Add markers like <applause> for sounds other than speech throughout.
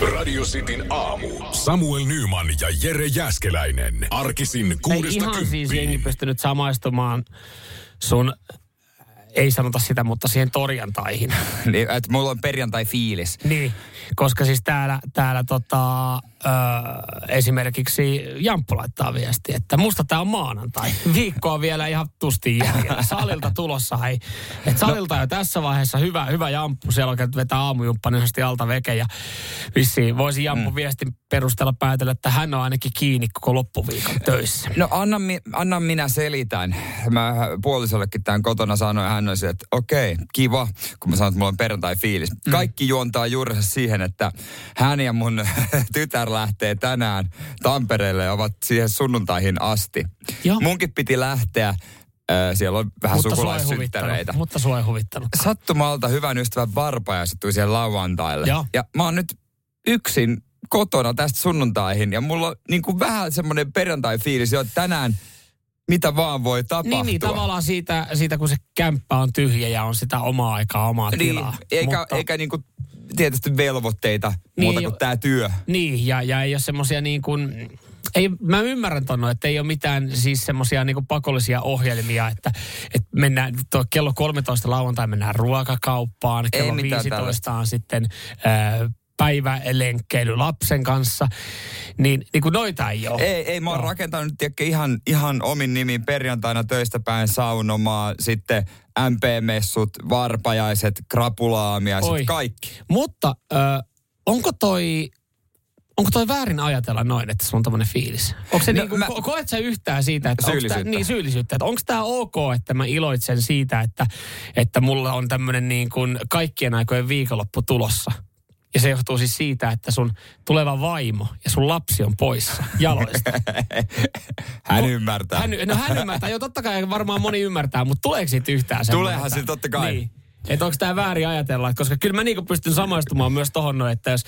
Radio Cityn aamu. Samuel Nyman ja Jere Jäskeläinen. Arkisin Ei kuudesta ihan siis jengi kymppiin. pystynyt samaistumaan sun, ei sanota sitä, mutta siihen torjantaihin. <laughs> Niin, että mulla on perjantai-fiilis. Niin, koska siis täällä, täällä tota, ö, esimerkiksi Jamppu laittaa viesti, että musta tää on maanantai. Viikko on vielä ihan tustiin jäljellä. Salilta tulossa, hei. Et salilta jo tässä vaiheessa hyvä, hyvä Jamppu. Siellä on vetää aamujumppa sanotusti alta veke. Ja vissiin voisi Jamppu mm. viestin perusteella päätellä, että hän on ainakin kiinni koko loppuviikon töissä. No anna, anna minä selitän. Mä puolisollekin tämän kotona sanoin, hän oli se, että okei, kiva, kun mä sanoin, että mulla on perjantai-fiilis. Mm. Kaikki juontaa juurensa siihen, että hän ja mun <laughs> tytär lähtee tänään Tampereelle ja ovat siihen sunnuntaihin asti. Joo. Munkin piti lähteä, äh, siellä on vähän mutta sukulaissyttäreitä. Mutta sua ei huvittanut. Sattumalta hyvän ystävän varpajaiset tuli siellä lauantaille. Joo. Ja mä oon nyt yksin kotona tästä sunnuntaihin ja mulla on niin kuin vähän semmoinen perjantai-fiilis, jo, että tänään mitä vaan voi tapahtua. Niin, niin, tavallaan siitä, siitä, kun se kämppä on tyhjä ja on sitä omaa aikaa, omaa Niin, tilaa. eikä, Mutta- eikä niin kuin tietysti velvoitteita Niin, muuta kuin tämä työ. Niin, ja, ja ei ole semmoisia niin kuin, ei, mä ymmärrän tonno, että ei ole mitään siis semmoisia niin pakollisia ohjelmia, että, että mennään, tuo kello 13 lauantai mennään ruokakauppaan, kello mitään 15 on sitten äh, päivälenkkeily lapsen kanssa, niin, niin kuin noita ei ole. Ei, ei mä oon Joo. rakentanut tiedätkö, ihan, ihan omin nimiin perjantaina töistä päin saunomaa, sitten MP-messut, varpajaiset, krapulaamiaiset, Oi. kaikki. Mutta äh, onko toi... Onko toi väärin ajatella noin, että sulla on tämmöinen fiilis? Onko se No, no, niinku, mä- ko- koet sä yhtään siitä, että onko tää, Syyllisyyttä. niin syyllisyyttä, että onko tämä ok, että mä iloitsen siitä, että, että mulla on tämmöinen niin kuin kaikkien aikojen viikonloppu tulossa? Ja se johtuu siis siitä, että sun tuleva vaimo ja sun lapsi on poissa jaloista. <laughs> Hän ymmärtää. Hän, no hän ymmärtää, jo totta kai varmaan moni ymmärtää, mutta tuleeko siitä yhtään semmoinen? Tuleehan siitä totta kai. Niin. Että onko tämä väärin ajatella, koska kyllä mä niinku pystyn samaistumaan myös tohon noin, että jos,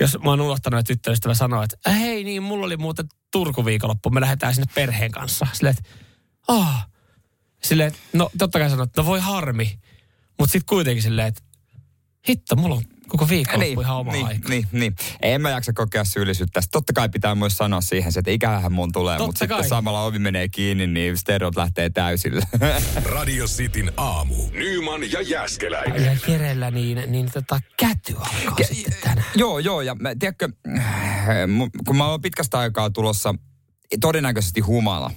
jos mä oon unohtanut, että tyttöystävä sanoo, että "Äh, hei niin, mulla oli muuten Turku viikonloppu, me lähdetään sinne perheen kanssa. Silleen, että ah. Silleen, no totta kai sanoo, että no voi harmi. Mutta sitten kuitenkin silleen, että hitto, mulla on koko viikonloppu ihan oma niin, aika. niin, niin. En mä jaksa kokea syyllisyyttä. tästä. Totta kai pitää myös sanoa siihen, se, että ikähän mun tulee, Totta mutta sitten kai. samalla ovi menee kiinni, niin stereot lähtee täysille. <laughs> Radio Cityn aamu. Nyman ja Jäskeläinen. Ja Jerellä niin, niin tota, käty alkaa Ke- sitten tänään. joo, joo, ja mä, tiedätkö, mu- kun mä oon pitkästä aikaa tulossa todennäköisesti humala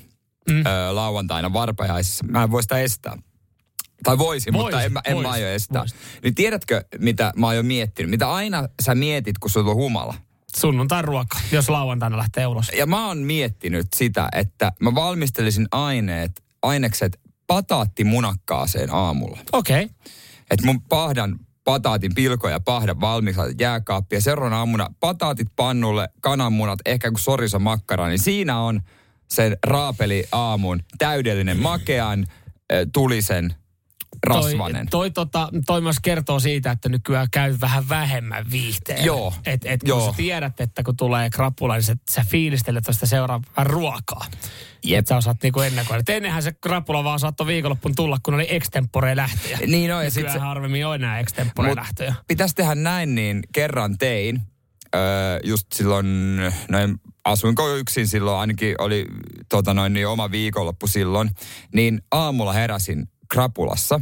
mm. ö, lauantaina varpajaisissa, mä en voi sitä estää. Tai voisin, Voisit, mutta en, mä- en mä aio estää. Niin tiedätkö, mitä mä oon miettinyt? Mitä aina sä mietit, kun sulla on humala? Sunnuntai ruoka, jos lauantaina lähtee ulos. Ja mä oon miettinyt sitä, että mä valmistelisin aineet, ainekset pataattimunakkaaseen aamulla. Okei. Okay. Että mun pahdan pataatin pilkoja pahdan valmiiksi jääkaappi ja seuraavana aamuna pataatit pannulle, kananmunat, ehkä kun sorisa makkara, niin siinä on sen raapeli aamun täydellinen makean, tulisen, rasvanen. Toi, toi, tota, toi myös kertoo siitä, että nykyään käy vähän vähemmän viihteen. Joo. Et, et kun Joo. sä tiedät, että kun tulee krapula, niin sä, sä fiilistelet tuosta seuraavaa ruokaa. Jep. Et sä osaat niinku ennakoida. Et ennenhän se krapula vaan saattoi viikonloppuun tulla, kun oli extempore lähtöjä. Niin on, ja sit se- harvemmin on enää extempore lähtöjä. Pitäisi tehdä näin, niin kerran tein. Öö, just silloin, noin, asuinko yksin silloin, ainakin oli tota noin, niin oma viikonloppu silloin. Niin aamulla heräsin krapulassa.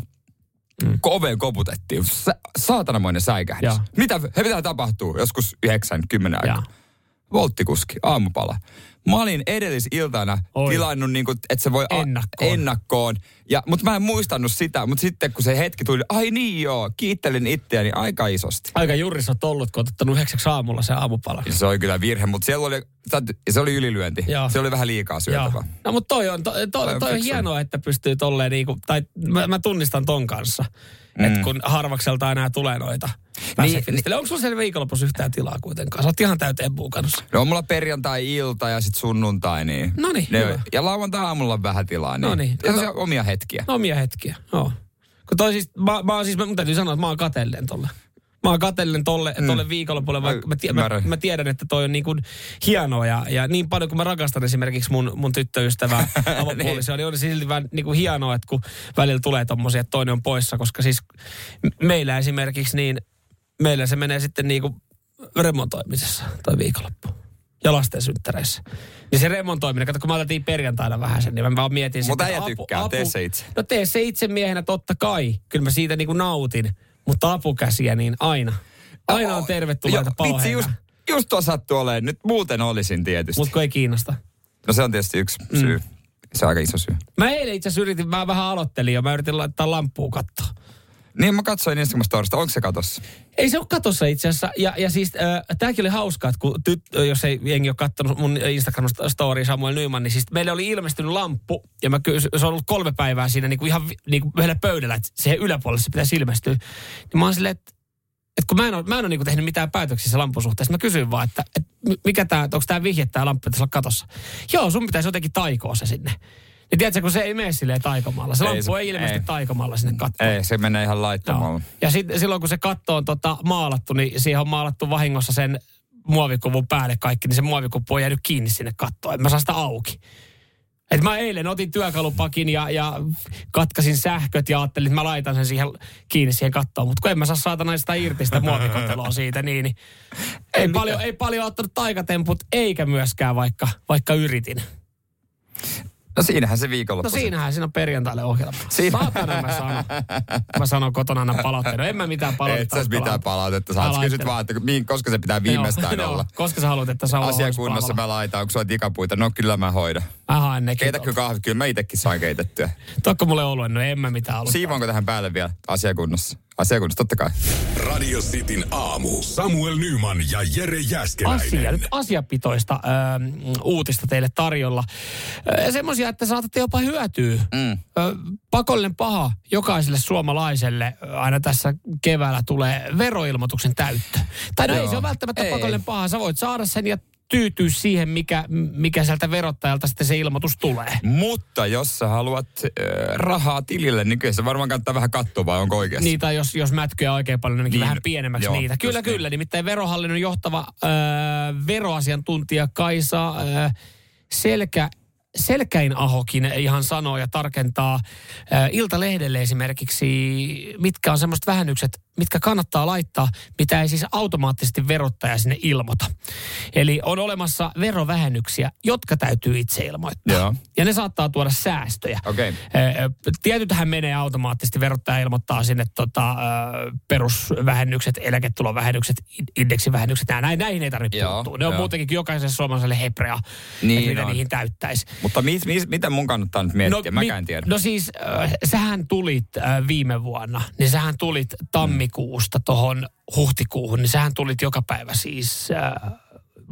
Mm. Oveen koputettiin. Sa- saatanamoinen säikähdys. Joo. Mitä, he, mitä tapahtuu? Joskus 90 aikaa. Volttikuski, aamupala. Mä olin edellisiltana Oi. tilannut, niin kuin, että se voi a- Ennakkoon. ennakkoon. Ja, mutta mä en muistanut sitä, mutta sitten kun se hetki tuli, ai niin joo, kiittelin itseäni aika isosti. Aika juris on ollut, kun oot ottanut yhdeksäksi aamulla se aamupala. Ja se oli kyllä virhe, mutta siellä oli, se oli ylilyönti. Joo. Se oli vähän liikaa syötävää. Joo. No mutta toi on, to, to, Toi on toi on hienoa, että pystyy tolleen niinku, tai mä, mä tunnistan ton kanssa. Mm. Että kun harvakselta enää tulee noita. Niin, Niin, niin, Onko sulla siellä viikonlopussa yhtään tilaa kuitenkaan? Sä oot ihan täyteen buukannut. No on mulla perjantai-ilta ja sitten sunnuntai, niin... Noniin, ne, hyvä. Ja lauantai-aamulla on vähän tilaa, niin... Noniin, Ja kato. omia hetkiä. Omia hetkiä, joo. Kun toi siis, mä, mä, siis, mä, mun täytyy sanoa, että mä oon kateellinen tolle. Mä oon kateellinen tolle, mm. tolle viikonlopulle, vaikka mä, tie, mä, mä, tiedän, että toi on niin kuin hienoa. Ja, ja niin paljon kuin mä rakastan esimerkiksi mun, mun tyttöystävää <laughs> avopuolisoa, niin on se silti vähän niin kuin hienoa, että kun välillä tulee tommosia, että toinen on poissa. Koska siis meillä esimerkiksi niin, meillä se menee sitten niin kuin remontoimisessa toi viikonloppu. Ja lasten synttäreissä. Ja se remontoiminen, kato kun mä otettiin perjantaina vähän sen, niin mä vaan mietin Mutta sitä, että tykkää, tee se itse. No tee se itse miehenä totta kai. Kyllä mä siitä niinku nautin. Mutta apukäsiä niin aina. Aina on tervetulleita Joo, Vitsi, just, just tuo sattuu olemaan. Nyt muuten olisin tietysti. Mutta ei kiinnosta. No se on tietysti yksi syy. Mm. Se on aika iso syy. Mä eilen itse asiassa yritin, mä vähän aloittelin jo, mä yritin laittaa lamppua kattoon. Niin mä katsoin Instagram storista. Onko se katossa? Ei se ole katossa itse asiassa. Ja, ja siis äh, tämäkin oli hauskaa, että kun tyt, jos ei jengi ole katsonut mun Instagram-story Samuel Nyman, niin siis meille oli ilmestynyt lamppu, ja mä kysyin, se on ollut kolme päivää siinä niin kuin ihan niin kuin yhdellä pöydällä, että siihen yläpuolelle se pitäisi ilmestyä. Niin mä oon silleen, että että kun mä en ole, mä en ole niin tehnyt mitään päätöksiä lampun suhteessa, mä kysyin vaan, että, että mikä tämä, onko tämä vihje, tämä lamppu pitäisi olla katossa. Joo, sun pitäisi jotenkin taikoa se sinne. Ja tiedätkö, kun se ei mene silleen taikomalla. Se Ei lamppu se- ei, ilmesty ei. taikomalla sinne kattoon. Ei, se menee ihan laittomalla. Joo. Ja sitten silloin kun se katto on tota maalattu, niin siihen on maalattu vahingossa sen muovikuvun päälle kaikki, niin se muovikuppu on jäänyt kiinni sinne kattoon. En mä saa sitä auki. Et mä eilen otin työkalupakin ja, ja katkasin sähköt ja ajattelin, että mä laitan sen siihen kiinni siihen kattoon. Mutta kun en mä saa saatana sitä irti sitä muovikoteloa siitä, niin, niin <laughs> ei, paljon, ei paljon ottanut taikatemput, eikä myöskään vaikka, vaikka yritin. No siinähän se viikonloppu. No siinähän siinä on perjantaille ohjelma. Siinä- Saatana mä sanon. Mä sanon kotona aina palautteena. En mä mitään Et palautetta. sä mitään palautetta Sä kysyt vaan, että koska se pitää viimeistään Joo, olla. joo. Koska sä haluat, että Saula Asiakunnassa mä laitan, onko sulla tikapuita? No kyllä mä hoidan. Haen nekin. Keitätkö kahvit? Kyllä mä itekin saan keitettyä. Tokko mulle ollut, no en mä mitään ollut. Siivoonko tähän päälle vielä asiakunnassa? Asiakunnassa, totta kai. Radio Cityn aamu. Samuel Nyman ja Jere Jäskeläinen. asia, nyt asiapitoista ö, uutista teille tarjolla. Ö, semmoisia, että saatatte jopa hyötyä. Mm. Ö, pakollinen paha jokaiselle suomalaiselle ö, aina tässä keväällä tulee veroilmoituksen täyttö. Tai no ei se ole välttämättä Ei. pakollinen paha. Sä voit saada sen ja tyytyä siihen, mikä, mikä sieltä verottajalta sitten se ilmoitus tulee. Mutta jos sä haluat äh, rahaa tilille, niin kyllä se varmaan kannattaa vähän katsoa, vai onko oikeassa? Niin, tai jos, jos mätkyä oikein paljon, niin, Niin, niin vähän pienemmäksi joo, niitä. Kyllä, niin. kyllä. Nimittäin verohallinnon johtava ö, veroasiantuntija Kaisa ö, Selkä, Selkäinahokin ihan sanoo ja tarkentaa ö, Iltalehdelle esimerkiksi, mitkä on semmoiset vähennykset, mitkä kannattaa laittaa, mitä ei siis automaattisesti verottaja sinne ilmoita. Eli on olemassa verovähennyksiä, jotka täytyy itse ilmoittaa. Joo. Ja ne saattaa tuoda säästöjä. Ö, Tietytähän menee automaattisesti, verottaja ilmoittaa sinne tota, perusvähennykset, eläketulovähennykset, in- indeksivähennykset, nää, näin, näihin ei tarvitse Joo, puuttua. Ne on joo. muutenkin jokaiselle suomalaiselle hebrea, Niin että mitä on. niihin täyttäisi. Mutta mis, mis, mitä mun kannattaa nyt miettiä? Mäkään en tiedä. No siis, äh, sähän tulit äh, viime vuonna, niin sähän tulit tammikuusta tuohon huhtikuuhun, niin sähän tulit joka päivä siis äh,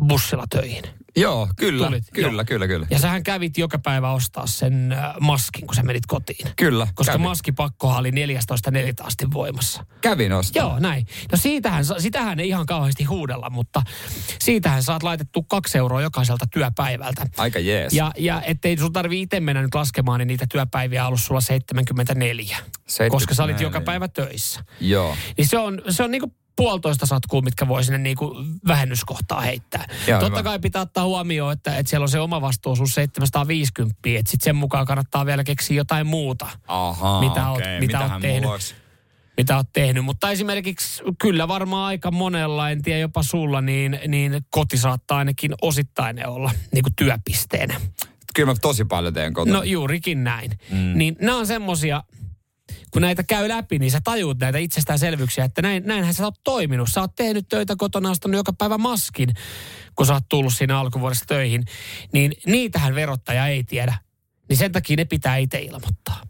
bussilla töihin. Joo, kyllä, Tulit, kyllä, joo. kyllä, kyllä. Ja sähän kävit joka päivä ostaa sen äh, maskin, kun sä menit kotiin. Kyllä, Koska kävin. maskipakkohan oli 14.4. asti voimassa. Kävin ostaa. Joo, näin. No siitähän, sitähän ei ihan kauheasti huudella, mutta siitähän saat laitettu kaksi euroa jokaiselta työpäivältä. Aika jees. Ja, ja ettei sun tarvi itse mennä nyt laskemaan, niin niitä työpäiviä on ollut sulla 74. Koska sä olit joka 74. päivä töissä. Joo. Niin se on, se on niinku puolitoista satkua, mitkä voi sinne niinku vähennyskohtaa heittää. Joo, Totta hyvä. kai pitää ottaa huomioon, että, että siellä on se oma vastuuosuus 750, että sitten sen mukaan kannattaa vielä keksiä jotain muuta, Ahaa, Mitä oot- okei. mitä oot Mitähän tehnyt? mulla olisi? mitä oot tehnyt. Mutta esimerkiksi kyllä varmaan aika monella, en tiedä jopa sulla, niin, niin koti saattaa ainakin osittain olla niin kuin työpisteenä. Kyllä mä tosi paljon teen kotona. No juurikin näin. Mm. Niin nämä on semmosia, kun näitä käy läpi, niin sä tajuut näitä itsestäänselvyyksiä, että näin, näinhän sä oot toiminut. Sä oot tehnyt töitä kotona, ostanut joka päivä maskin, kun sä oot tullut siinä alkuvuodesta töihin. Niin niitähän verottaja ei tiedä. Niin sen takia ne pitää itse ilmoittaa.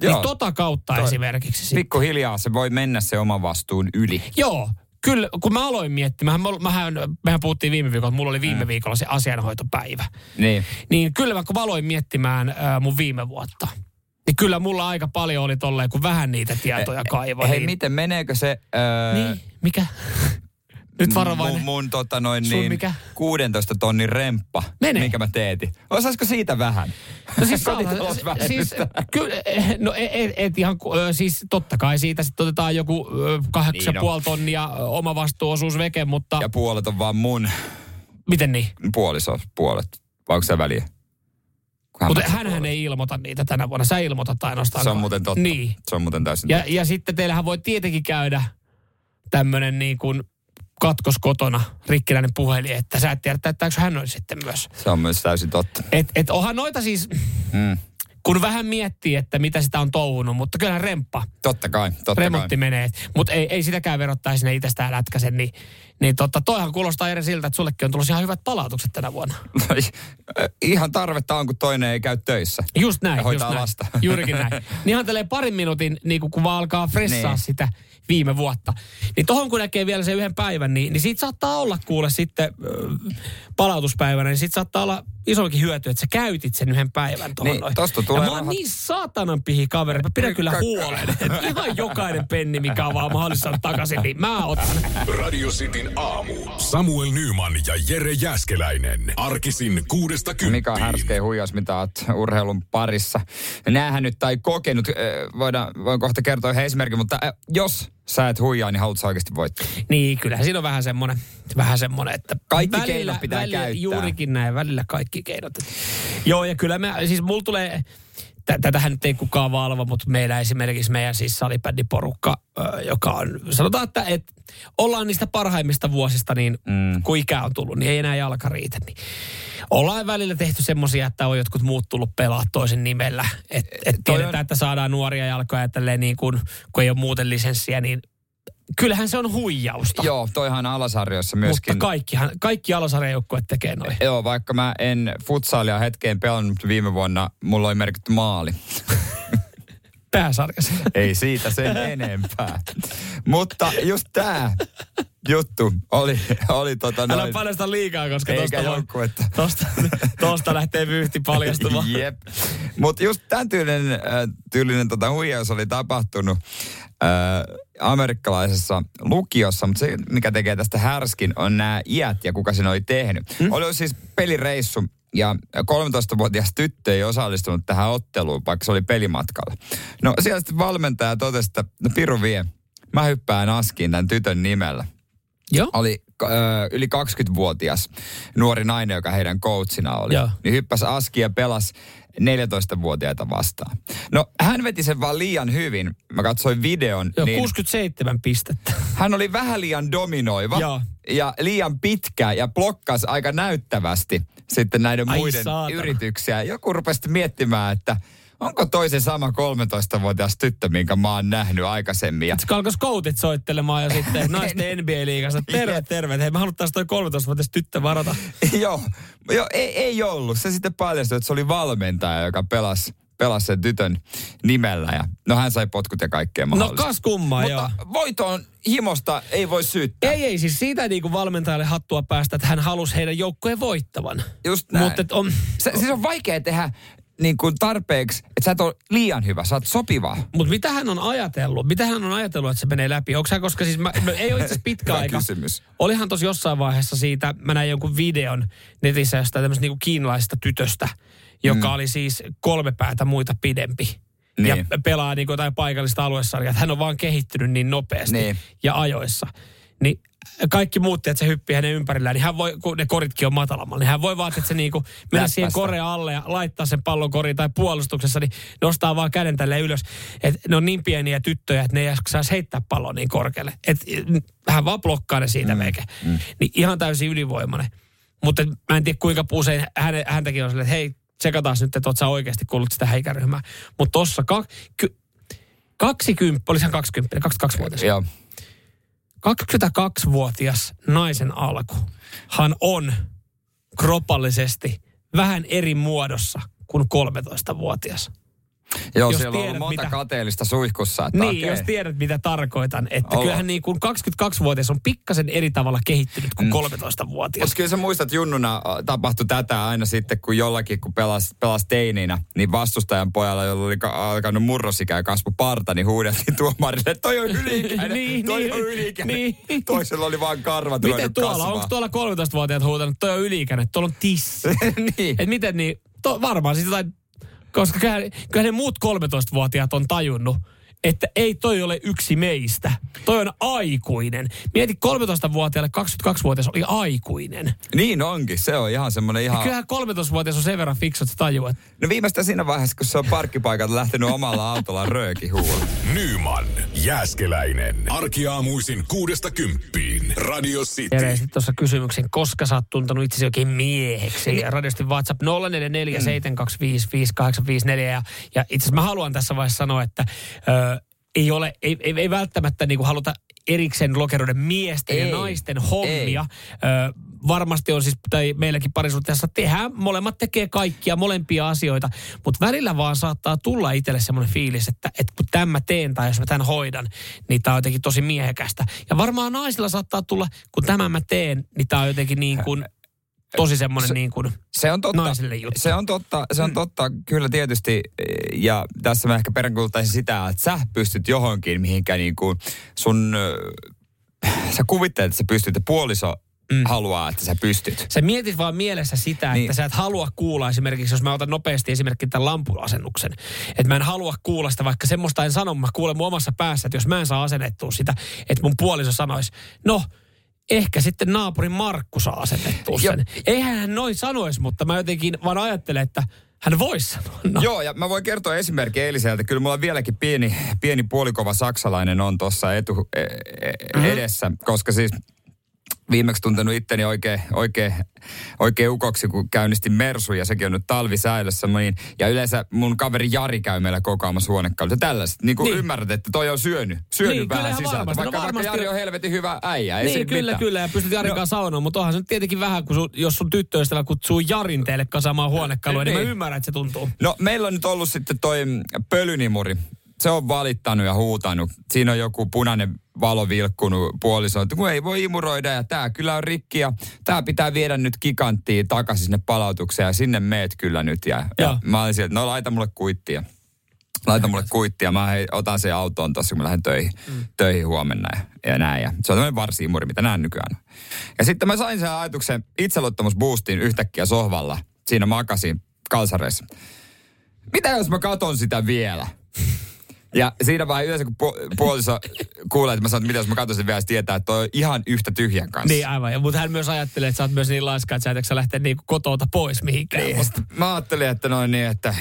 Joo. Niin tota kautta Toi- esimerkiksi. Pikkuhiljaa se voi mennä se oma vastuun yli. Joo, kyllä, kun mä aloin miettimään, mähän, mehän puhuttiin viime viikolla, että mulla oli viime viikolla se asianhoitopäivä. Niin. Niin kyllä mä kun mä aloin miettimään ää, mun viime vuotta, niin kyllä mulla aika paljon oli tolleen, kun vähän niitä tietoja kaivoi. Hei, niin, miten meneekö se... Öö, niin, mikä? <laughs> Nyt varovainen. Mun, mun tota noin Sun niin, mikä? 16 tonnin remppa, Mene. minkä mä teetin. Osaisiko siitä vähän? No siis, <laughs> Kotitalousvähennystä. siis kyllä, no et, et ihan, siis totta kai siitä sitten otetaan joku ö, kahdeksan Niin on. puoli tonnia oma vastuuosuus veke, mutta Ja puolet on vaan mun miten niin? puoliso, puolet. Vai onko se väliä? Mutta hänhän ei ilmoita niitä tänä vuonna. Sä ilmoitat ainoastaan. Se on muuten totta. Niin. Se on muuten täysin Ja, ja sitten teillähän voi tietenkin käydä tämmöinen niin kuin katkos kotona, rikkinäinen puhelin, että sä et tiedä, täyttääkö hän oli sitten myös. Se on myös täysin totta. Et, et onhan noita siis, Mm. Kun vähän miettii, että mitä sitä on touhunut, mutta kyllähän remppa, Totta kai, totta remontti kai. menee. Mutta ei, ei sitäkään verottaisi sinne itsestään lätkäsen, niin, niin totta, toihan kuulostaa eri siltä, että sullekin on tullut ihan hyvät palautukset tänä vuonna. <laughs> Ihan tarvetta on, kun toinen ei käy töissä. Just näin, Ja hoitaa just näin. lasta. <laughs> Juurikin näin. <laughs> Niin ihan parin minuutin, niin kun vaan alkaa fressaa Niin. sitä viime vuotta. Niin tohon kun näkee vielä sen yhden päivän, niin, niin siitä saattaa olla kuule sitten äh, palautuspäivänä, niin siitä saattaa olla isokin hyöty, että sä käytit sen yhden päivän tuohon Niin, noin. tosta tulee ja mä oon rahat. niin saatanan pihi kaveri, mä pidän kyllä huolen, että ihan jokainen penni, mikä on vaan mahdollista takaisin, niin mä otan. Radio Cityn aamu. Samuel Nyman ja Jere Jäskeläinen. Arkisin kuudesta kymppiin. Mikä on härskein huijaus, mitä oot urheilun parissa nähnyt tai kokenut. Ö, Voidaan, voin kohta kertoa yhden esimerkin, mutta ö, jos sä et huijaa, niin haluat oikeasti voittaa. Niin, kyllähän siinä on vähän semmoinen, vähän semmoinen, että Kaikki keinot pitää käyttää. Juurikin näin, välillä kaikki keinot. Joo, ja kyllä me, siis mulla tulee, tätähän nyt ei kukaan valvo, mutta meillä esimerkiksi meidän siis salibändiporukka, joka on, sanotaan, että et, ollaan niistä parhaimmista vuosista, niin mm. kun ikää on tullut, niin ei enää jalka riitä. Niin ollaan välillä tehty semmoisia, että on jotkut muut tullut pelaa toisen nimellä. Että et Toi on- tiedetään, että saadaan nuoria jalkoja ja tälleen niin kun, kun ei ole muuten lisenssiä, niin kyllähän se on huijausta. Joo, toihan alasarjoissa Mutta myöskin. kaikkihan, kaikki alasarjajoukkueet tekee noin. Joo, vaikka mä en futsaalia hetkeen pelannut viime vuonna, mulla oli merkitty maali. <laughs> Pääsarjassa. Ei siitä sen <laughs> enempää. Mutta just tää juttu oli, oli tota Älä noin... paljasta liikaa, koska Eikä tosta, voi, joukkuetta. <laughs> tosta, tosta lähtee vyyhti paljastumaan. Jep. Mutta just tämän tyylinen, äh, tyylinen tota huijaus oli tapahtunut äh, amerikkalaisessa lukiossa, mutta se, mikä tekee tästä härskin, on nämä iät ja kuka sen oli tehnyt. Hmm? Oli siis pelireissu ja 13-vuotias tyttö ei osallistunut tähän otteluun, vaikka se oli pelimatkalla. No siellä sitten valmentaja totesi, että no Piru vie, mä hyppään askiin tämän tytön nimellä Joo. oli ö, yli 20-vuotias nuori nainen, joka heidän coachina oli. Joo. Niin hyppäsi aski ja pelasi 14-vuotiaita vastaan. No hän veti sen vaan liian hyvin. Mä katsoin videon. Joo, niin 67 pistettä. hän oli vähän liian dominoiva. Joo. Ja liian pitkä ja blokkasi aika näyttävästi sitten näiden Ai muiden saatana. yrityksiä. Joku rupesi miettimään, että onko toisen sama 13-vuotias tyttö, minkä mä oon nähnyt aikaisemmin. Ja Se alkoi scoutit soittelemaan ja sitten <laughs> naisten NBA-liigassa. Terve, <laughs> terve. Hei, me haluttaisiin toi 13-vuotias tyttö varata. <laughs> Joo, joo ei, ei ollut. Se sitten paljastui, että se oli valmentaja, joka pelasi, pelasi sen tytön nimellä. Ja, no hän sai potkut ja kaikkea No mahdollista. kas kummaa, Mutta joo. voiton himosta ei voi syyttää. Ei, ei, siis siitä ei niinku valmentajalle hattua päästä, että hän halusi heidän joukkueen voittavan. Just näin. Mutta on, Se, siis on vaikea tehdä niin kuin tarpeeksi, että sä et ole liian hyvä, sä oot sopiva. Mutta mitä hän on ajatellut? Mitä hän on ajatellut, että se menee läpi? Onko hän, koska siis mä, no, ei ole itse pitkä aika. kysymys. Olihan tuossa jossain vaiheessa siitä, mä näin jonkun videon netissä jostain tämmöisestä niinku kiinalaisesta tytöstä, joka mm. oli siis kolme päätä muita pidempi. Niin. Ja pelaa niinku jotain paikallista aluesarjaa. Hän on vaan kehittynyt niin nopeasti Niin. ja ajoissa. Niin kaikki muut, että se hyppii hänen ympärillään, niin hän voi, kun ne koritkin on matalammalla, niin hän voi vaan, että se niinku mennä siihen koreen alle ja laittaa sen pallon koriin tai puolustuksessa, niin nostaa vaan käden tälle ylös. Et ne on niin pieniä tyttöjä, että ne ei saisi heittää palloa niin korkealle. Et hän vaan blokkaa ne siitä mm, meikä. Mm. Niin ihan täysin ylivoimainen. Mutta mä en tiedä kuinka usein hän, häntäkin on silleen, että hei, tsekataan nyt, että oot sä oikeasti kuullut sitä heikäryhmää. Mutta tossa ka, ky, 20, olisi hän 20, 22-vuotias. Joo. 22-vuotias naisen alku hän on kropallisesti vähän eri muodossa kuin 13-vuotias. Joo, Jos siellä on tiedät, ollut monta mitä- kateellista suihkussa. Että Niin, okei. jos tiedät mitä tarkoitan. Että Ollaan. kyllähän niin kuin 22-vuotias on pikkasen eri tavalla kehittynyt kuin 13-vuotias. Mutta kyllä sä muistat, junnuna äh, tapahtui tätä aina sitten, kun jollakin, kun pelasi, pelasi teininä, niin vastustajan pojalla, jolla oli ka- alkanut murrosikä ja kasvu parta, niin huudeltiin tuomarille, että toi on yliikäinen, <laughs> Niin, toi niin, on yliikäinen. niin. Toisella oli vaan karvat Miten tuolla, onko tuolla 13-vuotiaat huutanut, toi on yliikäinen, tuolla on tissi. <laughs> niin. Et miten niin, to, varmaan siis jotain, koska kyllähän, kyllähän ne muut 13-vuotiaat on tajunnut, että ei toi ole yksi meistä. Toi on aikuinen. Mieti 13-vuotiaalle 22-vuotias oli aikuinen. Niin onkin, se on ihan semmoinen ihan... Kyllähän 13-vuotias on sen verran fiksu, että että No viimeistään siinä vaiheessa, kun se on parkkipaikalta lähtenyt omalla autolla röökihuulla. Nyman, Jääskeläinen. Arkiaamuisin kuudesta kymppiin. Radio City. Jere sitten tuossa kysymyksen, koska sä oot tuntenut itsesi oikein mieheksi. Ja radiosti WhatsApp 0447255854. Ja, ja itse asiassa mä haluan tässä vaiheessa sanoa, että ö, ei ole, ei, ei, ei välttämättä niin kuin haluta erikseen lokeroida miesten Ei, ja naisten hommia. Ö, varmasti on siis, tai meilläkin parisuhteessa tehdään, molemmat tekee kaikkia, molempia asioita, mutta välillä vaan saattaa tulla itselle semmoinen fiilis, että, että kun tämän mä teen tai jos mä tämän hoidan, niin tää on jotenkin tosi miehekästä. Ja varmaan naisilla saattaa tulla, kun tämän mä teen, niin tää on jotenkin niin kuin, tosi semmoinen niin kuin, Se on totta. Naisille juttu. Se on totta, se on totta kyllä tietysti. Ja tässä mä ehkä peräänkuuluttaisin sitä, että sä pystyt johonkin, mihinkä niin kuin sun, äh, sä kuvittelet, että sä pystyt ja puoliso mm. haluaa, että sä pystyt. Sä mietit vaan mielessä sitä, että Niin. sä et halua kuulla esimerkiksi, jos mä otan nopeasti esimerkiksi tämän lampuasennuksen. Että mä en halua kuulla sitä, vaikka semmoista en sano, mä kuulen mun omassa päässä, että jos mä en saa asennettua sitä, että mun puoliso sanoisi, no, ehkä sitten naapurin Markku saa asennettua Jo- sen. Eihän hän noin sanoisi, mutta mä jotenkin vaan ajattelen, että hän voisi sanoa. No. Joo, ja mä voin kertoa esimerkki eiliseltä. Kyllä mulla vieläkin pieni, pieni puolikova saksalainen on tuossa etu, e, e, edessä, koska siis viimeksi tuntenut itteni oikein, oikein, oikein ukoksi, kun käynnistin Mersu ja sekin on nyt talvisäilössä. Niin, ja yleensä mun kaveri Jari käy meillä kokoamassa huonekaluja. Tällaiset, niin kuin Niin. ymmärrät, että toi on syönyt, syönyt Niin, vähän sisältä. varmasti. No Vaikka, vaikka varmasti- Jari on helvetin hyvä äijä. Ei Niin, kyllä, mitään. kyllä. Ja pystyt Jarin No. kanssa saunoon, mutta onhan se nyt tietenkin vähän, kun sun, jos sun tyttöystävä kutsuu Jarin teille kasaamaan huonekalua, niin mä Niin. ymmärrän, että se tuntuu. No meillä on nyt ollut sitten toi pölynimuri. Se on valittanut ja huutanut. Siinä on joku punainen valo vilkkunut puoliso, että kun ei voi imuroida ja tää kyllä on rikki ja tää pitää viedä nyt giganttiin takaisin sinne palautukseen ja sinne meet kyllä nyt. Ja, Joo. ja mä olin sieltä, no laita mulle kuittia. Laita mulle kuittia, mä hei, otan sen autoon tossa, kun mä lähden töihin, mm. töihin huomenna ja, ja näin. Ja se on tämmöinen varsiimuri, mitä näen nykyään. Ja sitten mä sain sen ajatuksen itseluottamusboostin yhtäkkiä sohvalla. Siinä makasin kalsareissa mitä jos mä katon sitä vielä? Ja siinä vaiheessa yleensä, kun pu- puoliso kuulee, että mä sanon, että mitä jos mä katon sitä vielä, se tietää, että toi on ihan yhtä tyhjän kanssa. Niin aivan, ja, mutta hän myös ajattelee, että sä oot myös niin laiska, että sä et eikö sä lähteä niinku kotota pois mihinkään. Niin, sit mä ajattelin, että noin niin, että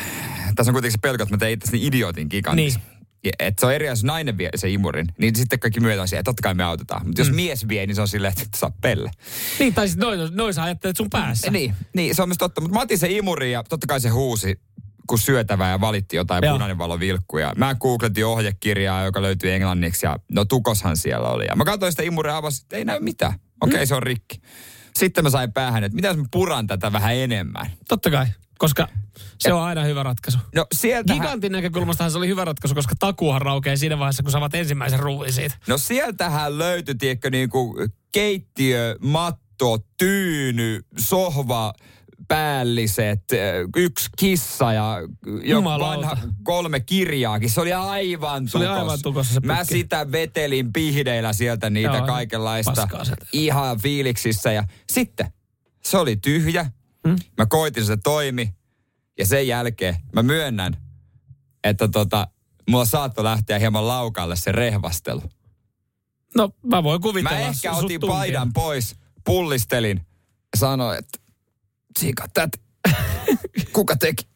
tässä on kuitenkin se pelko, että mä tein itsestäni idiotin gigantissa. Niin. Että se on eri asia, jos nainen vie se imurin, niin sitten kaikki myötä on siihen, että totta kai me autetaan. Mutta jos mm. mies vie, niin se on silleen, että et saa pelle. Niin, tai sitten noin, noin sä ajattelet sun päässä. Niin, niin, se on myös totta. Mutta mä otin se imuri ja totta kai se huusi kun syötävää ja valitti jotain Joo. punainen valo vilkkuja. Mä googletin ohjekirjaa, joka löytyi englanniksi ja no tukoshan siellä oli. Ja mä katsoin sitä imuria avasin, että ei näy mitään. Okei, okay, se on rikki. Sitten mä sain päähän, että mitä jos mä puran tätä vähän enemmän. Totta kai, koska se on aina hyvä ratkaisu. No sieltähän, Gigantin näkökulmastahan se oli hyvä ratkaisu, koska takuuhan raukeaa siinä vaiheessa, kun saavat ensimmäisen ruuin siitä. no sieltähän löytyi, tiedätkö, niinku keittiö, matto, tyyny, sohva, päälliset, yksi kissa ja Jumalauta. vanha kolme kirjaakin. Se oli aivan Se oli aivan tukossa se Mä sitä vetelin pihdeillä sieltä niitä Joo, kaikenlaista ihan fiiliksissä. Ja sitten se oli tyhjä. Hmm? Mä koitin, se toimi. Ja sen jälkeen mä myönnän, että tota, mulla saattoi lähteä hieman laukalle se rehvastelu. No, mä voin kuvitella. Mä ehkä otin paidan pois, pullistelin ja sanoin, että Siika, tät, <laughs> kuka teki?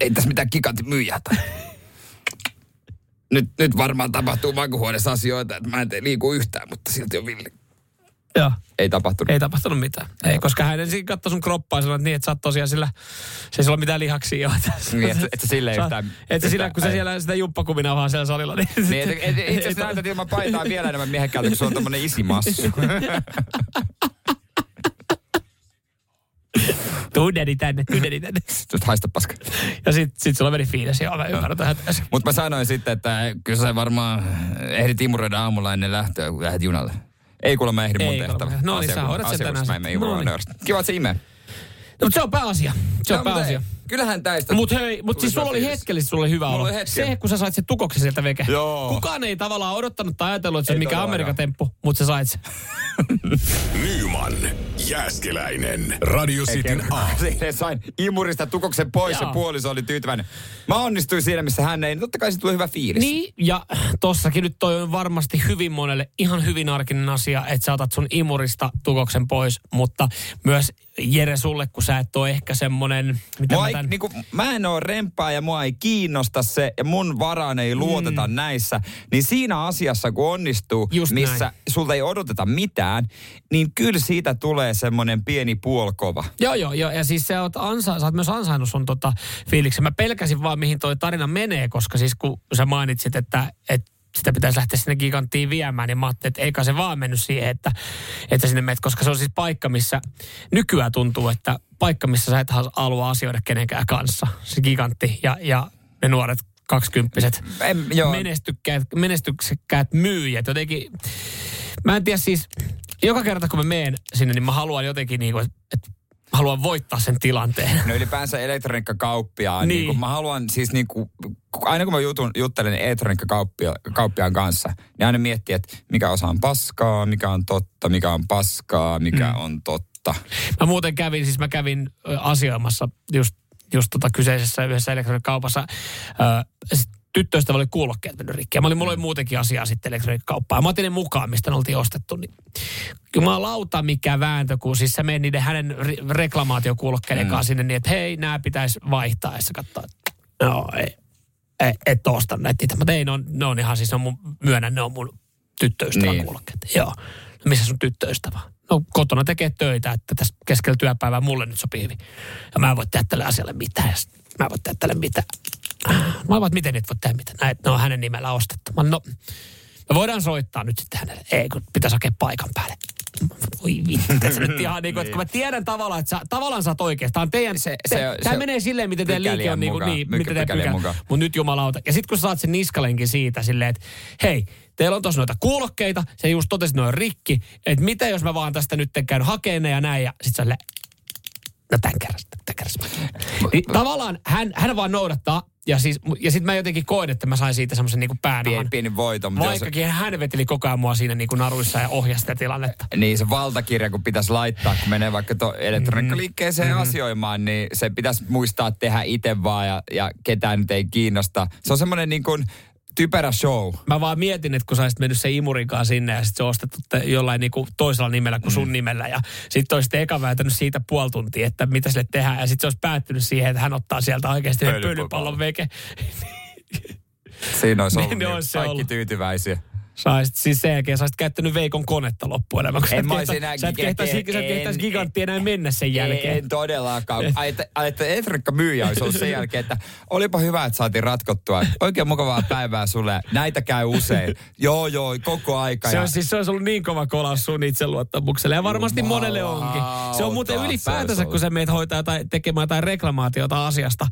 Ei tässä mitään gigantin myyjää tai. Nyt, nyt varmaan tapahtuu makuhuoneessa asioita, että mä en tee liiku yhtään, mutta silti on villi. Joo. Ei tapahtunut. Ei tapahtunut mitään. Ei, koska hän ensin katsoi sun kroppaa ja sanoi, että niin, että sä oot tosiaan sillä, se ei sulla mitään lihaksia. jo. Niin, et- et sä sillä ei yhtään- Että sillä, kun sä siellä sitä jumppakuminauhaa siellä salilla, niin... Niin, et, et, itse asiassa näytät ilman paitaa vielä enemmän miehekkäältä, kun se on tommonen isimassu. <laughs> Tuu dedi tänne, tuu dedi tänne. Nyt haista paska. Ja sit, sit sulla meni fiilis, joo, mä ymmärrän tähän. Mutta mä sanoin sitten, että kyllä sä varmaan ehdit imuroida aamulla ennen lähtöä, kun lähdet junalle. Ei kuule, mä ehdin mun kuulemma. tehtävä. No niin, sä hoidat sen tänään Mä en sitten. imuroida No niin. Kiva, että se imee. No, mutta se on pääasia. Se on No, pääasia. Kyllähän täistä... Mutta hei, mut siis sulla oli hetkellisesti sulla oli hyvä olo. Se, kun sä sait sen tukoksen sieltä veke. Joo. Kukaan ei tavallaan odottanut tai ajatellut, että se Ei mikä todellakaan. Amerikan temppu, mutta sä sait sen. <laughs> Nyman, Jääskeläinen. Radio Cityn aamu. <laughs> Siinä sain imurista tukoksen pois ja Joo. puoliso oli tyytyväinen. Mä onnistuin siinä, missä hän ei. Totta kai siitä tuli hyvä fiilis. Niin, ja tossakin nyt toi on varmasti hyvin monelle ihan hyvin arkinen asia, että sä otat sun imurista tukoksen pois, mutta myös Jere sulle, kun sä et ole ehkä semmonen, mitä mä ei, tän, niinku, mä en oo rempaa ja mua ei kiinnosta se ja mun varaan ei luoteta mm. näissä. Niin siinä asiassa, kun onnistuu, Just missä näin. sulta ei odoteta mitään, niin kyllä siitä tulee semmoinen pieni puolkova. Joo, joo, joo. Ja siis sä oot, ansa, sä oot myös ansainnut sun tota fiiliksen. Mä pelkäsin vaan, mihin toi tarina menee, koska siis kun sä mainitsit, että, että sitä pitäisi lähteä sinne giganttiin viemään, niin mä ajattelin, että eikä se vaan mennyt siihen, että, että sinne menet, koska se on siis paikka, missä nykyään tuntuu, että paikka, missä sä et halua asioida kenenkään kanssa. Se gigantti ja, ja ne nuoret kaksikymppiset En, joo, menestykkäät, menestyksekkäät myyjät. Jotenkin, mä en tiedä siis, joka kerta kun mä menen sinne, niin mä haluan jotenkin niin kuin, että haluan voittaa sen tilanteen. No ylipäänsä elektroniikkakauppiaan. Niin. Niin. Niin mä haluan siis niin kuin, aina kun mä jutun, juttelen elektroniikkakauppiaan kanssa, niin aina miettii, että mikä osa on paskaa, mikä on totta, mikä on paskaa, mikä mm. on totta. Mä muuten kävin, siis mä kävin asioimassa just, just tota kyseisessä yhdessä elektroniikkaupassa. Ö, sit tyttöystävä oli kuulokkeet mennyt rikki. Ja mä olin, mulla oli muutenkin asiaa sitten elektroniikkauppaan. Mä otin ne mukaan, mistä ne oltiin ostettu. Niin, jumalauta mikä vääntö, kun siis sä niiden hänen reklamaatiokuulokkeiden kanssa sinne niin, että hei, nämä pitäisi vaihtaa. Ja sä katsoo, että no ei, ei, et osta näitä. Mutta ei, ne on, ne on ihan siis, ne on mun, myönnän, ne on mun tyttöystävän Niin. kuulokkeet. Joo. No missä sun tyttöystävä? No kotona tekee töitä, että tässä keskellä työpäivää mulle nyt sopii hyvin. Ja mä en voi tehdä tälle asialle mitään. Mä en voi tehdä tälle mitään. Mä vaan, miten nyt voi tehdä mitään? Näin, ne on hänen nimellä ostettu. Mä, no, me voidaan soittaa nyt sitten hänelle. Ei, kun pitäisi hakea paikan päälle. Voi vittu, tässä nyt ihan niin kuin, että kun mä tiedän tavallaan, että sä, tavallaan sä oot oikeassa. Tämä on teidän, Se- se, se- te, se- tämä menee silleen, miten teidän liike on, niin, kuin, mukaan. niin Myk- miten teidän pykälä. Mutta nyt jumalauta. Ja sitten kun sä saat sen niskalenkin siitä silleen, että hei, teillä on tuossa noita kuulokkeita, se just totesi, että ne on rikki, että mitä jos mä vaan tästä nyt käyn hakemaan ne ja näin, ja sit sä no tämän kerran, tämän kerran. Niin, tavallaan hän, hän vaan noudattaa, ja, siis, ja sitten mä jotenkin koen, että mä sain siitä semmoisen niin päänahan. Pieni, pieni voito. Mutta jos, Vaikkakin hän veteli koko ajan mua siinä niin kuin naruissa ja ohjasi sitä tilannetta. niin se valtakirja, kun pitäisi laittaa, kun menee vaikka to elektroniikkaliikkeeseen mm. asioimaan, niin se pitäisi muistaa tehdä itse vaan ja, ja ketään nyt ei kiinnosta. Se on semmoinen niin kuin typerä show. Mä vaan mietin, että kun sä olisit mennyt se imurinkaan sinne ja sitten se on ostettu te- jollain niinku toisella nimellä kuin sun nimellä. Ja sitten olisit eka vääntänyt siitä puoli tuntia, että mitä sille tehdään. Ja sitten se olisi päättynyt siihen, että hän ottaa sieltä oikeasti Pölypallon. veke. Siinä olisi <laughs> Niin ollut niin olisi se kaikki ollut. tyytyväisiä. Saisit, siis sen jälkeen sä käyttänyt Veikon konetta sä En mä olisi enää sä et en- gigantti enää mennä sen jälkeen. En todellakaan. <laughs> Ajattelin, että Etrikka myyjä olisi ollut sen jälkeen, että olipa hyvä, että saatiin ratkottua. Oikein mukavaa päivää sulle. Näitä käy usein. Joo, joo, koko aika. Se on siis se olisi ollut niin kova kolaus sun itseluottamukselle ja varmasti monelle onkin. Se on muuten ylipäätänsä, kun sä meet hoitaa tai tekemään jotain reklamaatiota asiasta.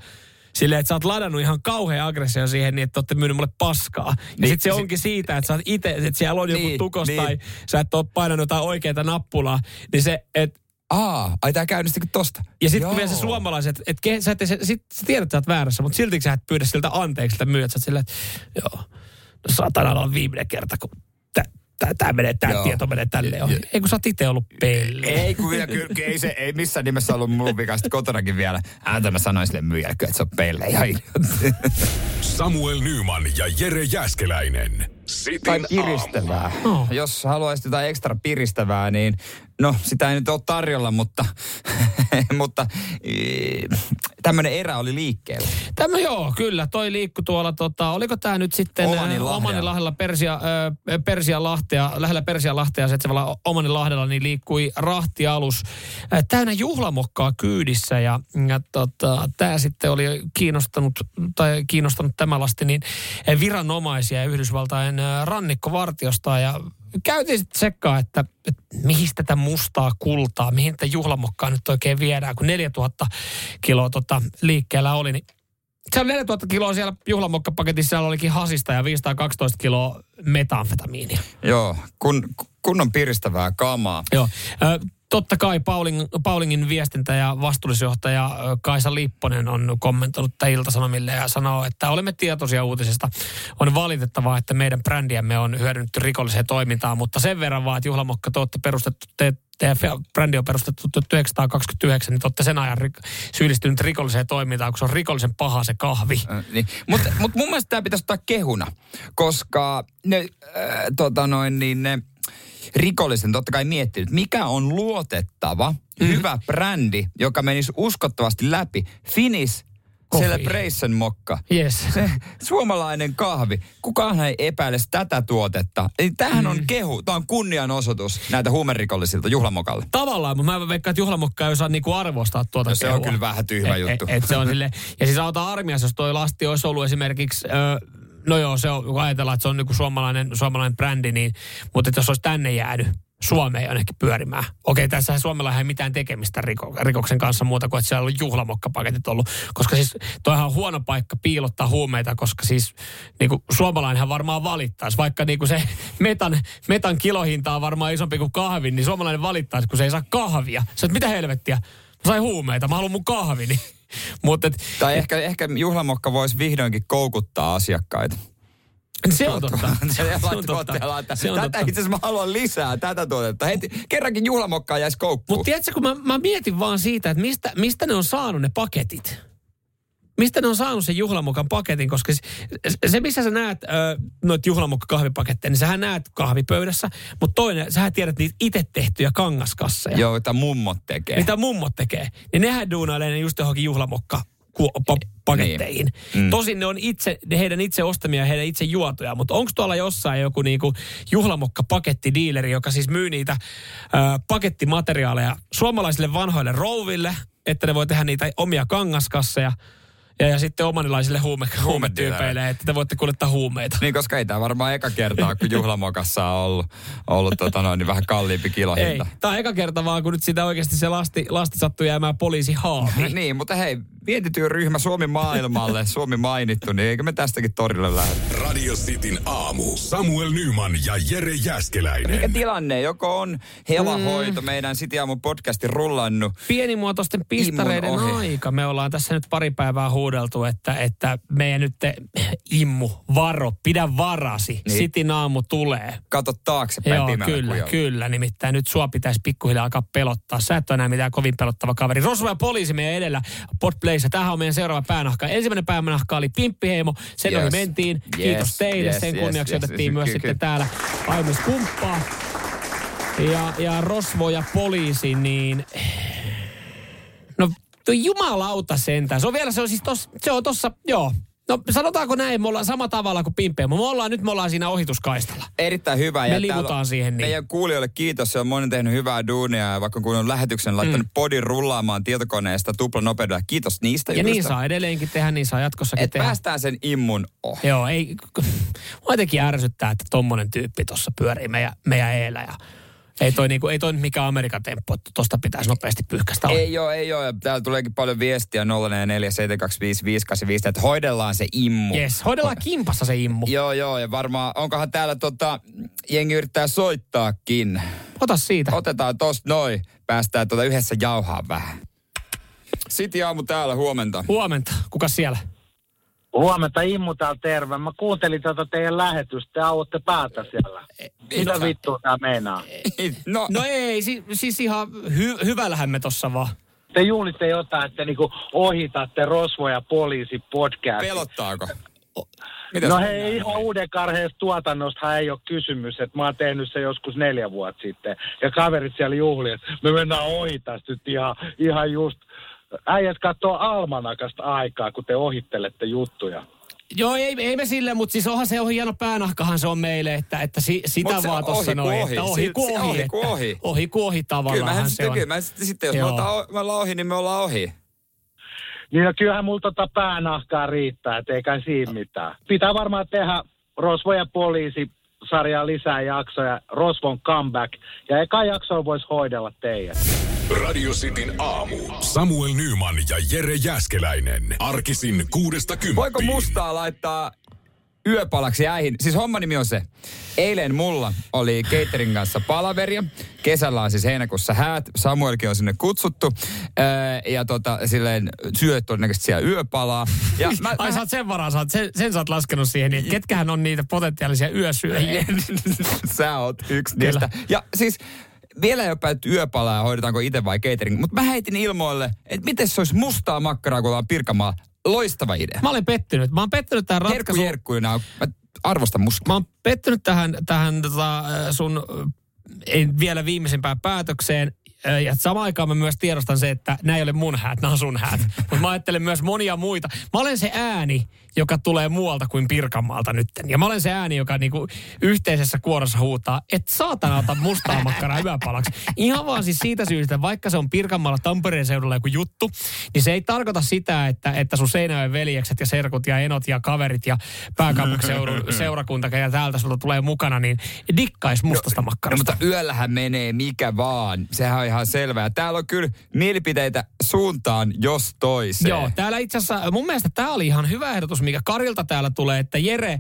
Silleen, että sä oot ladannut ihan kauhean aggressio siihen niin, että olette myynyt mulle paskaa. Ja Niin, sit se onkin siitä, että sä oot itse, että siellä on joku Niin, tukos niin. tai sä et ole painanut jotain oikeita nappulaa. Niin se, että Aa, ai tää käynnistikin tosta. ja sitten kun vielä se suomalaiset, että ke, sä, et, sä, sit, sä tiedät, että sä oot väärässä, mutta silti sä et pyydä siltä anteeksi siltä myyjät. Sä oot silleen, että joo, no saatana olla viimeinen kerta, kun tämä tää menee, tämä tieto menee tälleen ohi. Ei kun sä oot itse ollut pelle. Ei, kun kyllä, kyllä, ei, se, ei missään nimessä ollut mun vika. Sitten kotonakin vielä. Ääntä mä sanoin sille myyjälle, että se on idiotti. Samuel Nyman ja Jere Jäskeläinen. Sitin Tai piristävää. Oh. Jos haluaisit jotain ekstra piristävää, niin no sitä ei nyt ole tarjolla, mutta, <laughs> mutta tämmöinen erä oli liikkeellä. Tämä joo, kyllä. Toi liikku tuolla, tota, oliko tämä nyt sitten. Omaninlahdella Persia, ö, Persianlahtea, lähellä Persianlahtea sijaitsevalla Omaninlahdella, niin liikkui rahtialus ö, täynnä juhlamokkaa kyydissä ja, ja tota, tämä sitten oli kiinnostanut, tai kiinnostanut tämä lasti, niin viranomaisia Yhdysvaltain ö, rannikkovartiosta ja käytiin sitten sekkaa, että, että mihin tätä mustaa kultaa, mihin tätä juhlamokkaa nyt oikein viedään, kun 4000 kiloa tota, liikkeellä oli, niin se on 4000 kiloa siellä juhlamokkapaketissa, siellä olikin hasista ja 512 kiloa metamfetamiinia. Joo, kun, kunnon piristävää kamaa. Joo. Ö, totta kai Pauling, Paulingin viestintä- ja vastuullisjohtaja Kaisa Lipponen on kommentoinut tätä Ilta-Sanomille ja sanoo, että olemme tietoisia uutisesta. On valitettavaa, että meidän brändiämme on hyödynnetty rikolliseen toimintaan, mutta sen verran vaan, että juhlamokka te olette perustettu, te, teidän brändi on perustettu 1929, niin te olette sen ajan rik- syyllistynyt rikolliseen toimintaan, kun se on rikollisen paha se kahvi. Äh, niin. Mutta mut mun mielestä tämä pitäisi ottaa kehuna, koska ne, äh, tota noin, niin ne rikollisen totta kai miettinyt, mikä on luotettava, mm. hyvä brändi, joka menisi uskottavasti läpi. Finis Coffee. Celebration mokka. Yes. <laughs> Se suomalainen kahvi. Kukaan ei epäile tätä tuotetta. Eli tämähän Mm. on kehu. Tämä on kunnianosoitus näitä huumerikollisilta juhlamokalle. Tavallaan, mutta mä veikkaan, että juhlamokka ei osaa niinku arvostaa tuota No se on kehua. kyllä vähän tyhmä Et- juttu. Et, et se on sille, ja siis auta armiassa, jos toi lasti olisi ollut esimerkiksi, ö, no joo, se on, kun ajatellaan, että se on niinku suomalainen, suomalainen brändi, niin, mutta että jos olisi tänne jäänyt, Suomeen jonnekin pyörimään. Okei, tässä Suomella ei mitään tekemistä riko, rikoksen kanssa muuta kuin, että siellä on juhlamokkapaketit ollut. Koska siis toihan on huono paikka piilottaa huumeita, koska siis niin kuin suomalainenhan varmaan valittaisi. Vaikka niin kuin se metan, metan kilohinta on varmaan isompi kuin kahvin, niin suomalainen valittaisi, kun se ei saa kahvia. Oot, mitä helvettiä? Mä sain huumeita, mä haluan mun kahvini. Mutta Tai ehkä, ehkä juhlamokka voisi vihdoinkin koukuttaa asiakkaita. se on totta. Se Se on totta. Se on tätä itse asiassa mä haluan lisää, tätä tuotetta. Heti, kerrankin juhlamokkaa jäisi koukkuun. Mutta tiedätkö, kun mä, mä mietin vaan siitä, että mistä, mistä ne on saanut ne paketit. Mistä ne on saanut sen juhlamokan paketin, koska se, missä sä näet noita juhlamokkakahvipaketteja, niin sähän näet kahvipöydässä, mutta toinen, sähän tiedät niitä itse tehtyjä kangaskasseja. Joo, mitä mummot tekee. Mitä mummot tekee. Niin nehän duunailee ne just johonkin juhlamokka paketteihin. Mm. Tosin ne on itse, ne heidän itse ostamia ja heidän itse juotuja, mutta onko tuolla jossain joku niinku juhlamokka-pakettidiileri, joka siis myy niitä ö, pakettimateriaaleja suomalaisille vanhoille rouville, että ne voi tehdä niitä omia kangaskasseja, ja, ja sitten omanilaisille huume, huumetyypeille, että te voitte kuljettaa huumeita. Niin, koska ei tämä varmaan eka kertaa, kun juhlamokassa on ollut, ollut tota noin, niin vähän kalliimpi Ei, kilohinta. tämä on eka kerta vaan, kun nyt sitä oikeasti se lasti, lasti sattui jäämään poliisi haaviin. <laughs> niin, mutta hei, vientityöryhmä Suomi maailmalle, Suomi mainittu, niin eikö me tästäkin torille lähde? Radio Cityn aamu. Samuel Nyman ja Jere Mikä Jäskeläinen. tilanne? Joko on helahoito mm. meidän City Aamun podcastin rullannut? pienimuotoisten pistareiden aika. Me ollaan tässä nyt pari päivää huudeltu, että, että meidän nyt te, immu, varo, pidä varasi. Niin. Sitin aamu tulee. Kato taaksepäin Joo, kyllä, kujalla. kyllä. Nimittäin nyt sua pitäisi pikkuhiljaa alkaa pelottaa. Sä et ole enää mitään kovin pelottava kaveri. Rosvo ja poliisi meidän edellä Podplayssä. Tämähän on meidän seuraava päänahka. Ensimmäinen päänahka oli Pimppiheimo. Sen Yes. ohi mentiin. Yes, Kiitos teille. yes, Sen kunniaksi yes, otettiin yes, myös kyllä, sitten kyllä. täällä Aimis kumppaa. Ja, ja Rosvo ja poliisi, niin No jumalauta sentään. Se on vielä, se on siis tossa, se on tossa, joo. No sanotaanko näin, me ollaan sama tavalla kuin Pimpeä. Me ollaan nyt, me ollaan siinä ohituskaistalla. Erittäin hyvä. Me ja liikutaan siihen niin. Meidän kuulijoille kiitos, se on moni tehnyt hyvää duunia ja vaikka kun on lähetyksen laittanut mm. podin rullaamaan tietokoneesta tuplanopeudella. Kiitos niistä Ja jutuista. niin saa edelleenkin tehdä, niin saa jatkossakin Et tehdä. päästään sen immun ohi. Joo, ei, <laughs> jotenkin ärsyttää, että tommonen tyyppi tuossa pyörii meidän, meidän eellä ja ei toi, niinku, ei toi nyt mikään Amerikan temppu, että tosta pitäisi nopeasti pyyhkäistä. Ei ole, ei ole. Ja Täällä tuleekin paljon viestiä 0447255854, että hoidellaan se immu. Yes, hoidellaan kimpassa se immu. Joo, joo, ja varmaan, onkohan täällä tota, jengi yrittää soittaakin. Ota siitä. Otetaan tosta noin, päästään tota yhdessä jauhaa vähän. Siti aamu täällä, huomenta. Huomenta. Kuka siellä? Huomenta Immu täällä terve. Mä kuuntelin tätä teidän lähetystä. Te auotte päätä siellä. Mitä vittua tää meinaa? No, No ei, si, siis ihan hy, hyvällähän me tossa vaan. Te juhlitte jotain, että niinku ohitatte Rosvo ja poliisi podcast. pelottaako? Mitäs No hei, ihan uuden karheesta tuotannosta ei ole kysymys, että mä oon tehnyt se joskus neljä vuotta sitten. Ja kaverit siellä juhli, että me mennään ohi tästä nyt ihan, ihan just. Äijät katsoo almanakasta aikaa, kun te ohittelette juttuja. Joo, ei, ei me sille, mutta siis onhan se on hieno päänahkahan se on meille, että, että si, sitä Mut vaan tuossa ohi noin, ohi. että ohi kuin ohi. ohi kuin ohi. Ohi kuin ohi tavallaan se on. kyllä mä sitten, sitten jos me ollaan, me ollaan ohi, niin me ollaan ohi. Niin no kyllähän mulla tota päänahkaa riittää, et eikä siinä mitään. Pitää varmaan tehdä Rosvo ja poliisi sarjaa lisää jaksoja, Rosvon comeback. Ja eka jaksoa voisi hoidella teidät. Radio Cityn aamu. Samuel Nyman ja Jere Jäskeläinen. Arkisin kuudesta kymppiin. Voiko mustaa laittaa yöpalaksi äihin? Siis homma nimi on se. Eilen mulla oli catering kanssa palaveria. Kesällä on siis heinäkuussa häät. Samuelkin on sinne kutsuttu. Öö, ja tota, silleen syöt todennäköisesti siellä yöpalaa. Ja mä, Ai mä, sä oot sen varaan, sä oot, sen, sen sä oot laskenut siihen, niin ketkähän on niitä potentiaalisia yösyöjiä. <laughs> Sä oot yksi niistä. Ja siis vielä ei ole päätty yöpalaa ja hoidetaanko itse vai catering. Mutta mä heitin ilmoille, että miten se olisi mustaa makkaraa, kun ollaan Pirkanmaa. Loistava idea. Mä olen pettynyt. Mä oon pettynyt tähän Herkku ratkaisuun. Jerkkuina, mä arvostan mustaa. Mä oon pettynyt tähän, tähän tota, sun äh, ei vielä viimeisimpään päätökseen. Äh, Ja samaan aikaan mä myös tiedostan se, että nämä ei ole mun häät, nämä on sun häät. <laughs> Mutta mä ajattelen myös monia muita. Mä olen se ääni, joka tulee muualta kuin Pirkanmaalta nytten. Ja mä olen se ääni, joka niinku yhteisessä kuorossa huutaa, että saatana ota mustaa makkaraa yöpalaksi. Ihan vaan siis siitä syystä, että vaikka se on Pirkanmaalla Tampereen seudulla joku juttu, niin se ei tarkoita sitä, että, että sun Seinäjoen veljekset ja serkut ja enot ja kaverit ja pääkaupunkiseudun <laughs> seurakunta ja täältä sulta tulee mukana, niin dikkais mustasta No, makkarasta. mutta yöllähän menee mikä vaan. Sehän on ihan selvää. Täällä on kyllä mielipiteitä suuntaan, jos toiseen. Joo, täällä itse asiassa mun mielestä tämä oli ihan hyvä ehdotus, mikä Karilta täällä tulee, että Jere, ö,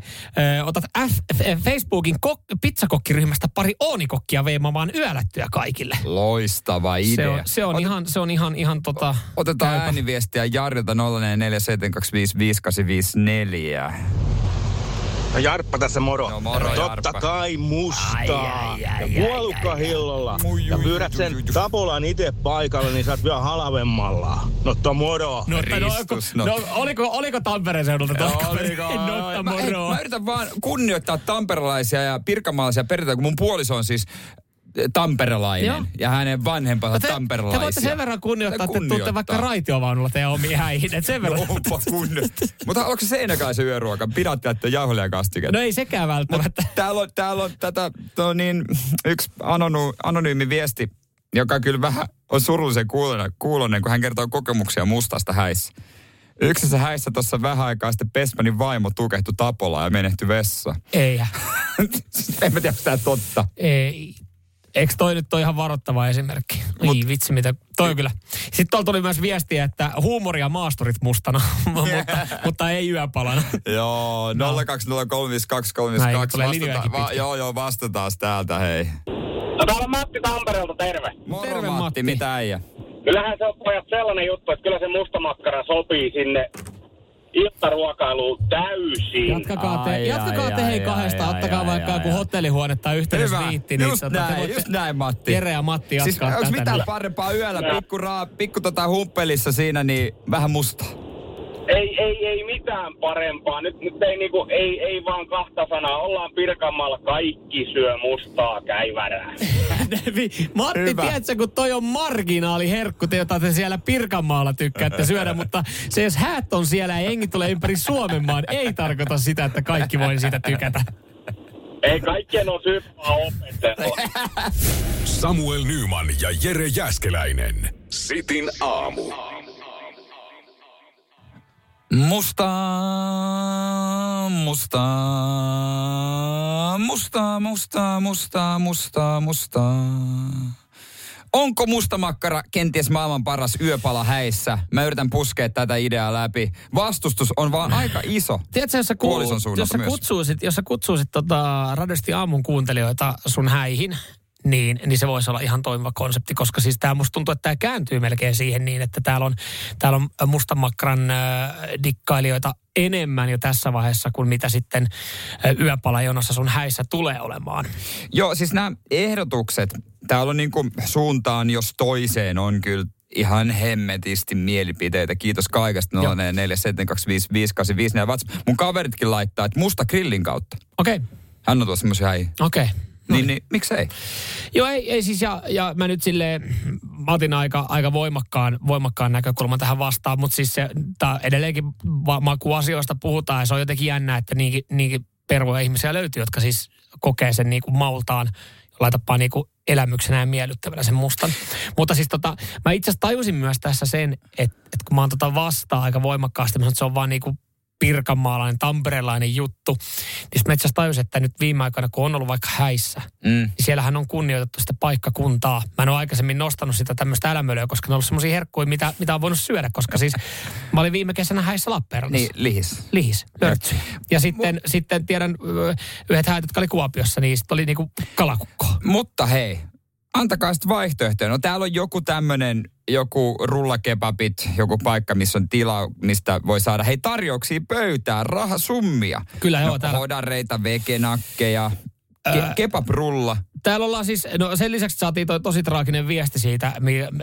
otat F, F, Facebookin kok- pizzakokkiryhmästä pari oonikokkia veimamaan yölättyä kaikille. Loistava idea. Se on, se on ihan, se on ihan, ihan tota... Otetaan käypä. ääniviestiä Jarilta 0447255854. No Jarppa tässä moro. No moro, Totta Jarppa. kai mustaa. Ai, ai, ai, ja ai, puolukkahillolla. Ui, Ja pyydät sen tapolan itse paikalle, niin saat vielä halvemmalla. No to moro. No, no, Ristus, no. no. no, oliko, oliko Tampereen seudulta kaveri? <laughs> Notta mä, en, moro. mä yritän vaan kunnioittaa tamperelaisia ja pirkanmaalaisia perinteitä, kun mun puoliso on siis tamperelainen Joo. ja hänen vanhempansa No te, tamperelaisia. te voitte sen verran kunnioittaa, että tuutte vaikka raitiovaunulla teidän omiin häihin. Et sen verran. No, onpa kunnioittaa. Mutta onko se seinäkaisen yöruoka? Pidätte jauhelia kastiketta. No ei sekään välttämättä. Täällä on, täällä on tätä, tuo niin, yksi anony, anonyymi viesti, joka kyllä vähän on surullisen kuulonen, kuulonen, kun hän kertoo kokemuksia mustasta häissä. Yksissä häissä tuossa vähän aikaa sitten Pesmanin vaimo tukehtui tapolla ja menehtyi vessa. Ei. <laughs> en mä tiedä, tämä totta. Ei. Eikö toi nyt ole ihan varoittava esimerkki? Mut, Oi vitsi, mitä. Toi on kyllä. Sitten tuolla tuli myös viestiä, että huumoria maasturit mustana, <laughs> mutta, <laughs> mutta ei yöpalana. Joo, 020352352. Näin, tulee linjojakin pitkin. Joo, joo, vastataan täältä, hei. No täällä on Matti Tampereelta, terve. Moro Terve, Matti, Matti. mitä äijä? Kyllähän se on pojat sellainen juttu, että kyllä se mustamakkara sopii sinne iltaruokailuun täysin. Jatkakaa te, Ai, jatkakaa ai, te hei ai, kahdesta, ai, ottakaa ai, vaikka ai, joku ai. hotellihuone tai yhteisviitti. niin just te näin, voitte- just näin Matti. Jere ja Matti Siis jatkaa onko tätä. mitään niin- parempaa yöllä, pikku, raa, pikku tota humppelissa siinä, niin vähän musta. Ei, ei, ei mitään parempaa. Nyt, nyt ei, niinku, ei, ei vaan kahta sanaa. Ollaan Pirkanmaalla kaikki syö mustaa käivärää. <laughs> Matti, Hyvä. tiedätkö, kun toi on marginaaliherkku, te, jota te siellä Pirkanmaalla tykkäätte syödä, mutta se jos häät on siellä ja jengi tulee ympäri Suomen maan, ei tarkoita sitä, että kaikki voi siitä tykätä. Ei kaikkien on vaan opetella. Samuel Nyman ja Jere Jäskeläinen. Sitin aamu. Musta, musta, musta, musta, musta, musta, musta. Onko musta makkara kenties maailman paras yöpala häissä? Mä yritän puskea tätä ideaa läpi. Vastustus on vaan aika iso. Tiedätkö, jos sä, suunnalta jos sä kutsuisit, jos sä kutsuisit tota radiosti aamun kuuntelijoita sun häihin, niin, niin se voisi olla ihan toimiva konsepti, koska siis tämä musta tuntuu, että tämä kääntyy melkein siihen niin, että täällä on, täällä on mustamakran äh, dikkailijoita enemmän jo tässä vaiheessa kuin mitä sitten äh, yöpalajonossa sun häissä tulee olemaan. Joo, siis nämä ehdotukset, täällä on niinku suuntaan jos toiseen on kyllä ihan hemmetisti mielipiteitä. Kiitos kaikesta. Joo. 04725585. Mun kaveritkin laittaa, että musta grillin kautta. Okei, okay, Hän on tuossa semmoisia häihin. okei. Okay. Niin, niin, miksei? Joo, ei, ei siis, ja, ja mä nyt sille mä otin aika, aika voimakkaan, voimakkaan näkökulman tähän vastaan, mutta siis se, tää edelleenkin va- makuasioista puhutaan, ja se on jotenkin jännä, että niinkin, niinkin pervoja ihmisiä löytyy, jotka siis kokee sen niin kuin maultaan, laitapaa niin kuin elämyksenä ja miellyttävänä sen mustan. Mutta siis tota, mä itse asiassa tajusin myös tässä sen, että, että kun mä oon tota vastaan aika voimakkaasti, mä sanon, että se on vaan niin kuin pirkanmaalainen, tamperelainen juttu. Niin mä itse asiassa tajusin, että nyt viime aikoina, kun on ollut vaikka häissä, Mm. niin siellähän on kunnioitettu sitä paikkakuntaa. Mä en ole aikaisemmin nostanut sitä tämmöistä älämölöä, koska ne on ollut semmoisia herkkuja, mitä, mitä on voinut syödä, koska siis mä olin viime kesänä häissä Lappeenrannassa. Niin, lihis. Lihis, lörtsyjä. Ja sitten, sitten tiedän yhdet häät, jotka oli Kuopiossa, niin sitten oli niinku kalakukko. Mutta hei, antakaa sitten vaihtoehtoja. No täällä on joku tämmönen, joku rullakebabit, joku paikka, missä on tila, mistä voi saada, hei tarjouksia pöytään, rahasummia. Kyllä joo, no, täällä. hodareita, vegenakkeja, Ke- kebabrulla. Täällä ollaan siis, no sen lisäksi saatiin toi tosi traaginen viesti siitä,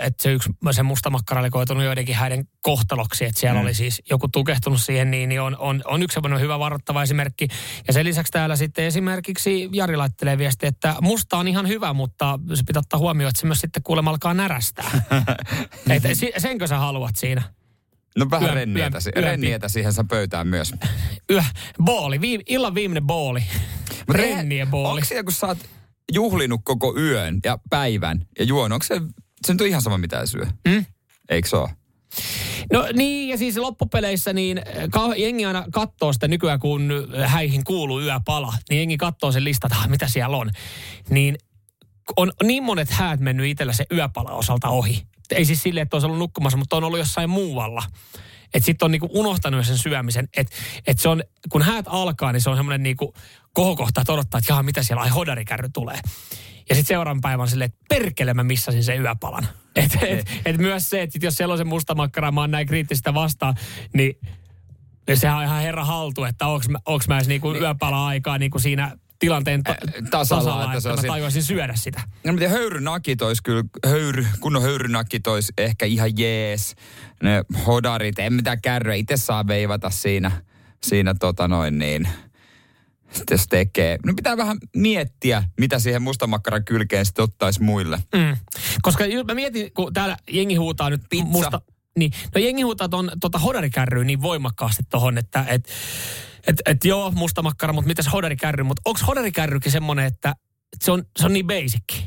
että se yksi, se musta makkara oli koitunut joidenkin häiden kohtaloksi, että siellä mm. oli siis joku tukehtunut siihen, niin, niin on, on, on yksi semmoinen hyvä varoittava esimerkki. Ja sen lisäksi täällä sitten esimerkiksi Jari laittelee viesti, että musta on ihan hyvä, mutta se pitää ottaa huomioon, että se myös sitten kuulemma alkaa närästää. <laughs> Et senkö sä haluat siinä? No vähän rennietä, yön- si- yön- rennietä siihen saa pöytään myös. <laughs> Yö, booli, viime, illan viimeinen booli. Rennien booli. Onko siellä, kun sä oot juhlinut koko yön ja päivän ja juonut, onko se, se nyt on ihan sama mitä syö? Mm? Eikö se ole? No niin, ja siis loppupeleissä niin äh, ka- jengi aina katsoo sitä nykyään, kun häihin kuuluu yöpala, niin jengi katsoo sen listan, että ah, mitä siellä on. Niin on niin monet häät mennyt itsellä se yöpala osalta ohi. Ei siis silleen, että olisi ollut nukkumassa, mutta on ollut jossain muualla. Että sitten on niinku unohtanut sen syömisen. Että et se on, kun häät alkaa, niin se on semmoinen niinku kohokohta, että odottaa, että jaha, mitä siellä, ai hodarikärry tulee. Ja sitten seuraavan päivän silleen, että perkele mä missasin sen yöpalan. Että <laughs> et, et myös se, että jos siellä on se musta makkara, mä oon näin kriittistä vastaan, niin ja sehän on ihan herra haltu, että onks mä, onks mä edes niinku yöpala-aikaa niinku siinä tilanteen ta- tasalla, tasalla, että että, se on mä si- tajuaisin syödä sitä. No mutta höyrynakit olisi kyllä, höyry, kunnon höyrynakit olisi ehkä ihan jees. Ne hodarit, en mitään kärryä, itse saa veivata siinä, siinä tota noin niin, sitten jos tekee. No pitää vähän miettiä, mitä siihen mustamakkaran kylkeen sitten ottaisi muille. Mm. Koska mä mietin, kun täällä jengi huutaa nyt Pizza. musta... Niin, no jengi huutaa ton, tota hodarikärryä niin voimakkaasti tohon, että et, et, et joo, musta makkara, mutta mitäs hodarikärry? Mutta onko hodarikärrykin semmoinen, että et se, on, se on niin basic?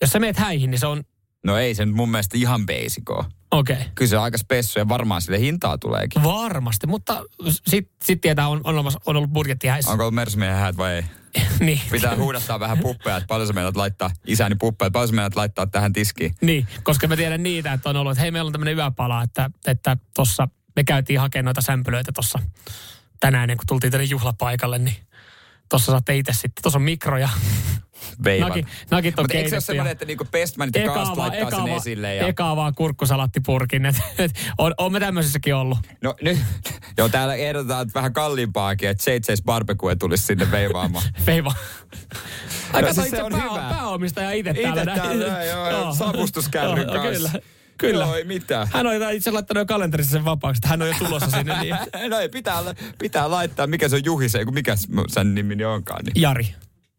Jos sä meet häihin, niin se on No ei se nyt mun mielestä ihan basico. okei. Okay. Kyllä se on aika spessu ja varmaan sille hintaa tuleekin. Varmasti, mutta sitten sit tietää, on, on, olemassa- on ollut budjetti häissä. Onko ollut Mersumiehen häät vai ei? <laughs> niin. Pitää huudattaa vähän puppeja, että paljon sä meidät laittaa, isäni puppeja, että paljon sä meidät laittaa tähän tiskiin. Niin, koska mä tiedän niitä, että on ollut, että hei, meillä on tämmöinen yöpala, että, että tossa, me käytiin hakemaan noita sämpylöitä tuossa tänään, ennen kuin tultiin tänne juhlapaikalle, niin tuossa saatte itse sitten, tuossa on mikro ja. Naki, nakit on Mutta eikö se ole semmoinen, että niinku Bestmanit ja Kaast laittaa sen esille? Ja... Eka vaan kurkkusalattipurkin. <laughs> Et, et, on, on me tämmöisessäkin ollut. No nyt, <laughs> joo täällä ehdotetaan että vähän kalliimpaakin, että JJ's Barbecue tulisi sinne veivaamaan. <laughs> Feiva. Aika No siis itse se on pää, hyvä. pääomistaja itse Itse täällä. näin. täällä, joo, savustuskärryn kanssa. Kyllä, kyllä. Joo, ei mitään. Hän on itse laittanut jo kalenterissa sen vapaaksi, että hän on jo tulossa sinne. Niin. <laughs> no ei, pitää, pitää laittaa, mikä se on Juhi se, kun mikä sen nimi onkaan. Niin. Jari.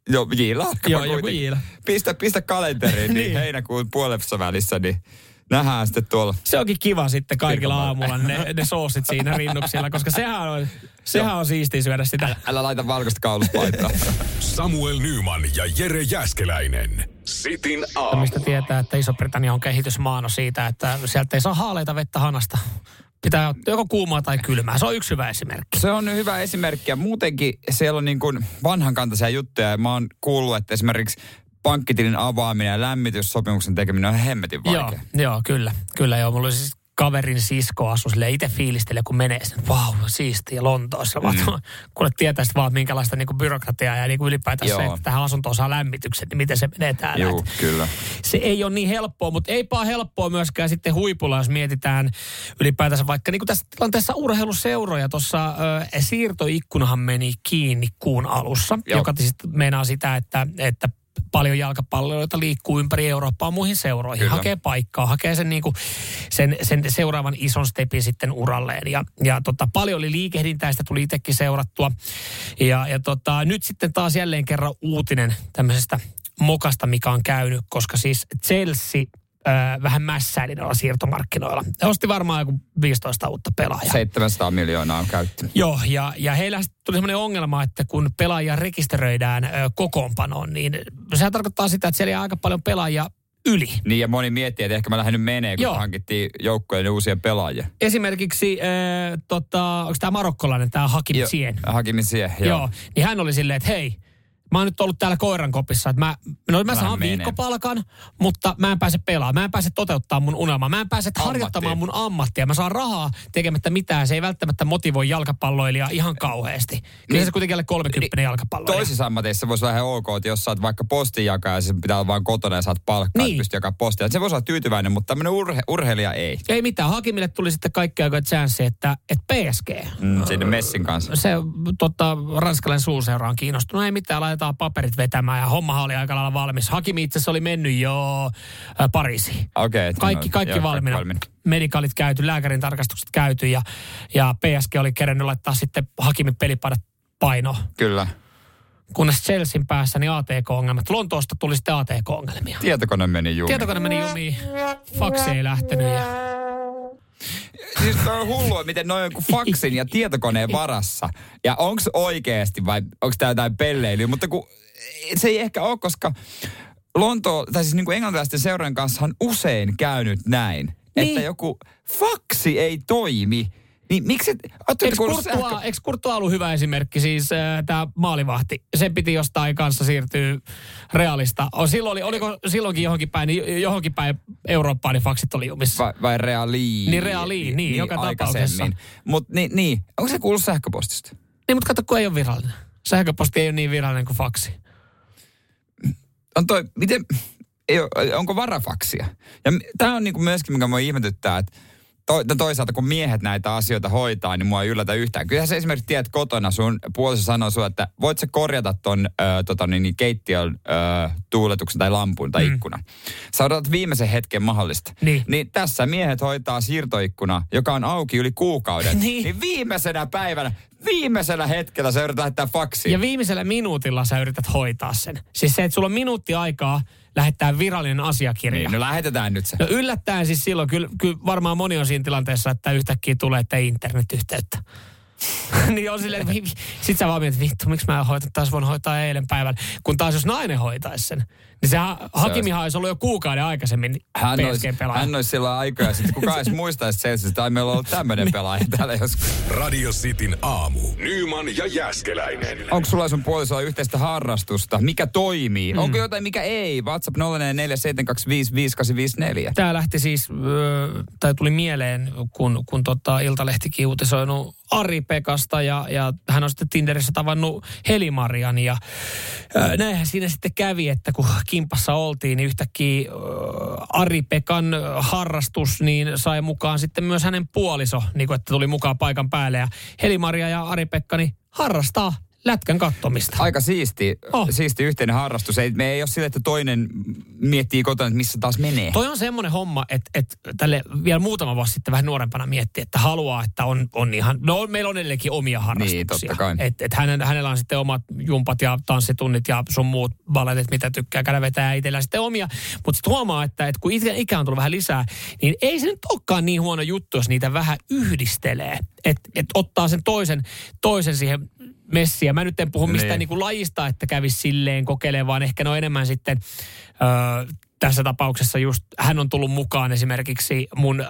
Joo, Jiila. Joo, joku. Jiila. Pistä, pistä kalenteriin, niin, <laughs> Niin. heinäkuun puolessa välissä, niin nähdään sitten tuolla. Se onkin kiva sitten kaikilla aamulla ne, ne soosit siinä rinnuksilla, koska sehän on, sehän on siistiä syödä sitä. Älä laita valkoista kauluspaitaa. <laughs> Samuel Nyman ja Jere Jäskeläinen. Sitin aamu. Mistä tietää, että Iso-Britannia on kehitysmaano siitä, että sieltä ei saa haaleita vettä hanasta. Pitää ottaa joko kuumaa tai kylmää. Se on yksi hyvä esimerkki. Se on hyvä esimerkki ja muutenkin siellä on niin kuin vanhankantaisia juttuja. Ja mä oon kuullut, että esimerkiksi pankkitilin avaaminen ja lämmityssopimuksen tekeminen on hemmetin Joo, vaikea. joo, kyllä. Kyllä joo. Mulla oli siis kaverin sisko asu sille itse fiilistelee, kun menee sinne, vau, siistiä Lontoossa. Mm. Kuule tietäisit vaan, minkälaista niinku byrokratiaa ja niinku ylipäätään se, Joo. että tähän asuntoon saa lämmitykset, niin miten se menee täällä. Joo, kyllä. se ei ole niin helppoa, mutta eipä helppoa myöskään sitten huipulla, jos mietitään ylipäätänsä vaikka niin kuin tässä tilanteessa urheiluseuroja. Tuossa siirtoikkunahan meni kiinni kuun alussa, Joo. joka sitten meinaa sitä, että, että paljon jalkapalloilijoita liikkuu ympäri Eurooppaa muihin seuroihin, Kyllä. hakee paikkaa, hakee sen, niin kuin, sen, sen seuraavan ison stepin sitten uralleen. Ja, ja tota, paljon oli liikehdintää, sitä tuli itsekin seurattua. Ja, ja tota, nyt sitten taas jälleen kerran uutinen tämmöisestä mokasta, mikä on käynyt, koska siis Chelsea ö, vähän mässäili noilla siirtomarkkinoilla. He osti varmaan joku 15 uutta pelaajaa. 700 miljoonaa on käytetty. Joo, ja, ja heillä tuli sellainen ongelma, että kun pelaajia rekisteröidään ö, kokoonpanoon, niin sehän tarkoittaa sitä, että siellä jää aika paljon pelaajia yli. Niin ja moni miettii, että ehkä mä lähden nyt menee, kun Joo. hankittiin joukkojen uusia pelaajia. Esimerkiksi, äh, tota, onko tämä marokkolainen, tämä Hakim Jo- Sien? Hakimin siihen, joo. Joo. Niin hän oli silleen, että hei, mä oon nyt ollut täällä koiran kopissa, että mä, no mä saan menee. viikkopalkan, mutta mä en pääse pelaamaan. Mä en pääse toteuttamaan mun unelmaa. Mä en pääse harjoittamaan mun ammattia. Mä saan rahaa tekemättä mitään. Se ei välttämättä motivoi jalkapalloilijaa ihan kauheasti. Kyllä Niin. se kuitenkin alle 30 niin, jalkapalloilija. Toisissa ammateissa voisi vähän ok, että jos sä oot vaikka postinjakaja ja sen pitää olla vain kotona ja saat palkkaa, Niin. niin. pystyt jakaa postia. Se voisi olla tyytyväinen, mutta tämmöinen urhe, urheilija ei. Ei mitään. Hakimille tuli sitten kaikki aikojen chanssi, että, että PSG. Mm, sinne Messin kanssa. Se tota, ranskalainen suuseura on kiinnostunut. Ei mitään, aletaan paperit vetämään ja hommahan oli aika lailla valmis. Hakimi itse asiassa oli mennyt jo ä, Pariisiin. Okei. Kaikki, kaikki joo, valmiina. valmiina. Medikaalit käyty, lääkärin tarkastukset käyty ja, ja PSG oli kerännyt laittaa sitten Hakimin pelipadat paino. Kyllä. Kunnes Chelsean päässä niin ATK-ongelmat. Lontoosta tuli sitten ATK-ongelmia. Tietokone meni jumiin. Tietokone meni jumiin, faksi ei lähtenyt ja Siis toi on hullua, miten noin joku faksin ja tietokoneen varassa. Ja onks oikeesti vai onks tää jotain pelleilyä? Mutta kun se ei ehkä ole, koska Lonto, tai siis niin kuin englantilaisten seurojen kanssa on usein käynyt näin. Niin. Että joku faksi ei toimi. Niin miksi, Eikö Kurttua, eikö Kurttua ollut hyvä esimerkki, siis äh, tämä maalivahti? Se piti jostain kanssa siirtyä realista. O, silloin oli, oliko silloinkin johonkin päin, niin johonkin päin Eurooppaan, niin faksit oli jumissa. vai, vai realiin? Niin realiin, niin, joka tapauksessa. Mutta niin, niin, onko se kuullut sähköpostista? Niin, mutta kato, kun ei ole virallinen. Sähköposti ei ole niin virallinen kuin faksi. on toi, miten, ei onko varafaksia? Ja tämä on niinku myöskin, mikä mua ihmetyttää, että to, no toisaalta kun miehet näitä asioita hoitaa, niin mua ei yllätä yhtään. Kyllähän se esimerkiksi tiedät kotona, sun puoliso sanoo sulle, että voit sä korjata ton ö, tota, niin, niin keittiön ö, tuuletuksen tai lampun tai mm. ikkunan. Sä odotat viimeisen hetken mahdollista. Niin. niin tässä miehet hoitaa siirtoikkuna, joka on auki yli kuukauden. <laughs> Niin. niin viimeisenä päivänä, viimeisellä hetkellä sä yrität lähettää faksia. Ja viimeisellä minuutilla sä yrität hoitaa sen. Siis se, että sulla on minuutti aikaa lähettää virallinen asiakirja. niin, no lähetetään nyt se. No yllättäen siis silloin, kyllä, kyllä varmaan moni on siinä tilanteessa, että yhtäkkiä tulee, että ei internetyhteyttä. <laughs> niin on silleen, vi- vi- sit sä vaan mietit, vittu, miksi mä en hoita, taas voin hoitaa eilen päivällä. Kun taas jos nainen hoitaisi sen, niin se ha- Hakimihan olisi ollut jo kuukauden aikaisemmin Hän olisi, hän olisi silloin aikaa, sitten kukaan edes muistaisi Chelseasta, tai meillä on ollut tämmöinen pelaaja täällä joskus. Radio Cityn aamu. Nyman ja Jäskeläinen. Onko sulla sun puolisolla yhteistä harrastusta? Mikä toimii? Mm. Onko jotain, mikä ei? WhatsApp 0447255854. Tämä lähti siis, tai tuli mieleen, kun, kun tota Iltalehtikin uutisoinut Ari Pekasta ja, ja hän on sitten Tinderissä tavannut Helimarian ja öö, näinhän siinä sitten kävi, että kun kimpassa oltiin, niin yhtäkkiä öö, Ari Pekan harrastus niin sai mukaan sitten myös hänen puoliso, niin kuin että tuli mukaan paikan päälle ja Helimaria ja Ari Pekka niin harrastaa lätkän kattomista. Aika siisti, Oh. siisti yhteinen harrastus. Ei, me ei ole sille, että toinen miettii kotona, että missä taas menee. Toi on semmoinen homma, että, että tälle vielä muutama vuosi sitten vähän nuorempana miettii, että haluaa, että on, on ihan, no meillä on edelleenkin omia harrastuksia. Niin, totta kai. Et, et hänen, hänellä on sitten omat jumpat ja tanssitunnit ja sun muut balletit, mitä tykkää käydä vetää itsellä sitten omia. Mutta sitten huomaa, että, että kun ikä, ikä on tullut vähän lisää, niin ei se nyt olekaan niin huono juttu, jos niitä vähän yhdistelee. Että et ottaa sen toisen, toisen siihen messiin. Mä nyt en puhu mistään Niin. niin kuin lajista, että kävisi silleen kokeilemaan, vaan ehkä ne on enemmän sitten öö, tässä tapauksessa just, hän on tullut mukaan esimerkiksi mun äh,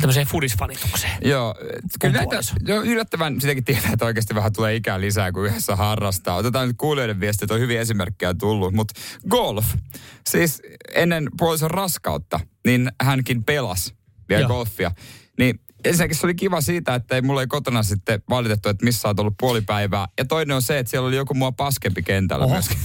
tämmöiseen fudisfanitukseen. Joo, kyllä näitä, joo, yllättävän sitäkin tietää, että oikeasti vähän tulee ikää lisää, kun yhdessä harrastaa. Otetaan nyt kuulijoiden viestit, on hyviä esimerkkejä tullut, mutta golf. Siis ennen puolison raskautta, niin hänkin pelasi vielä Joo. golfia. Niin ensinnäkin se oli kiva siitä, että ei mulla ei kotona sitten valitettu, että missä olet ollut puoli päivää. Ja toinen on se, että siellä oli joku mua paskempi kentällä Oho. myöskin.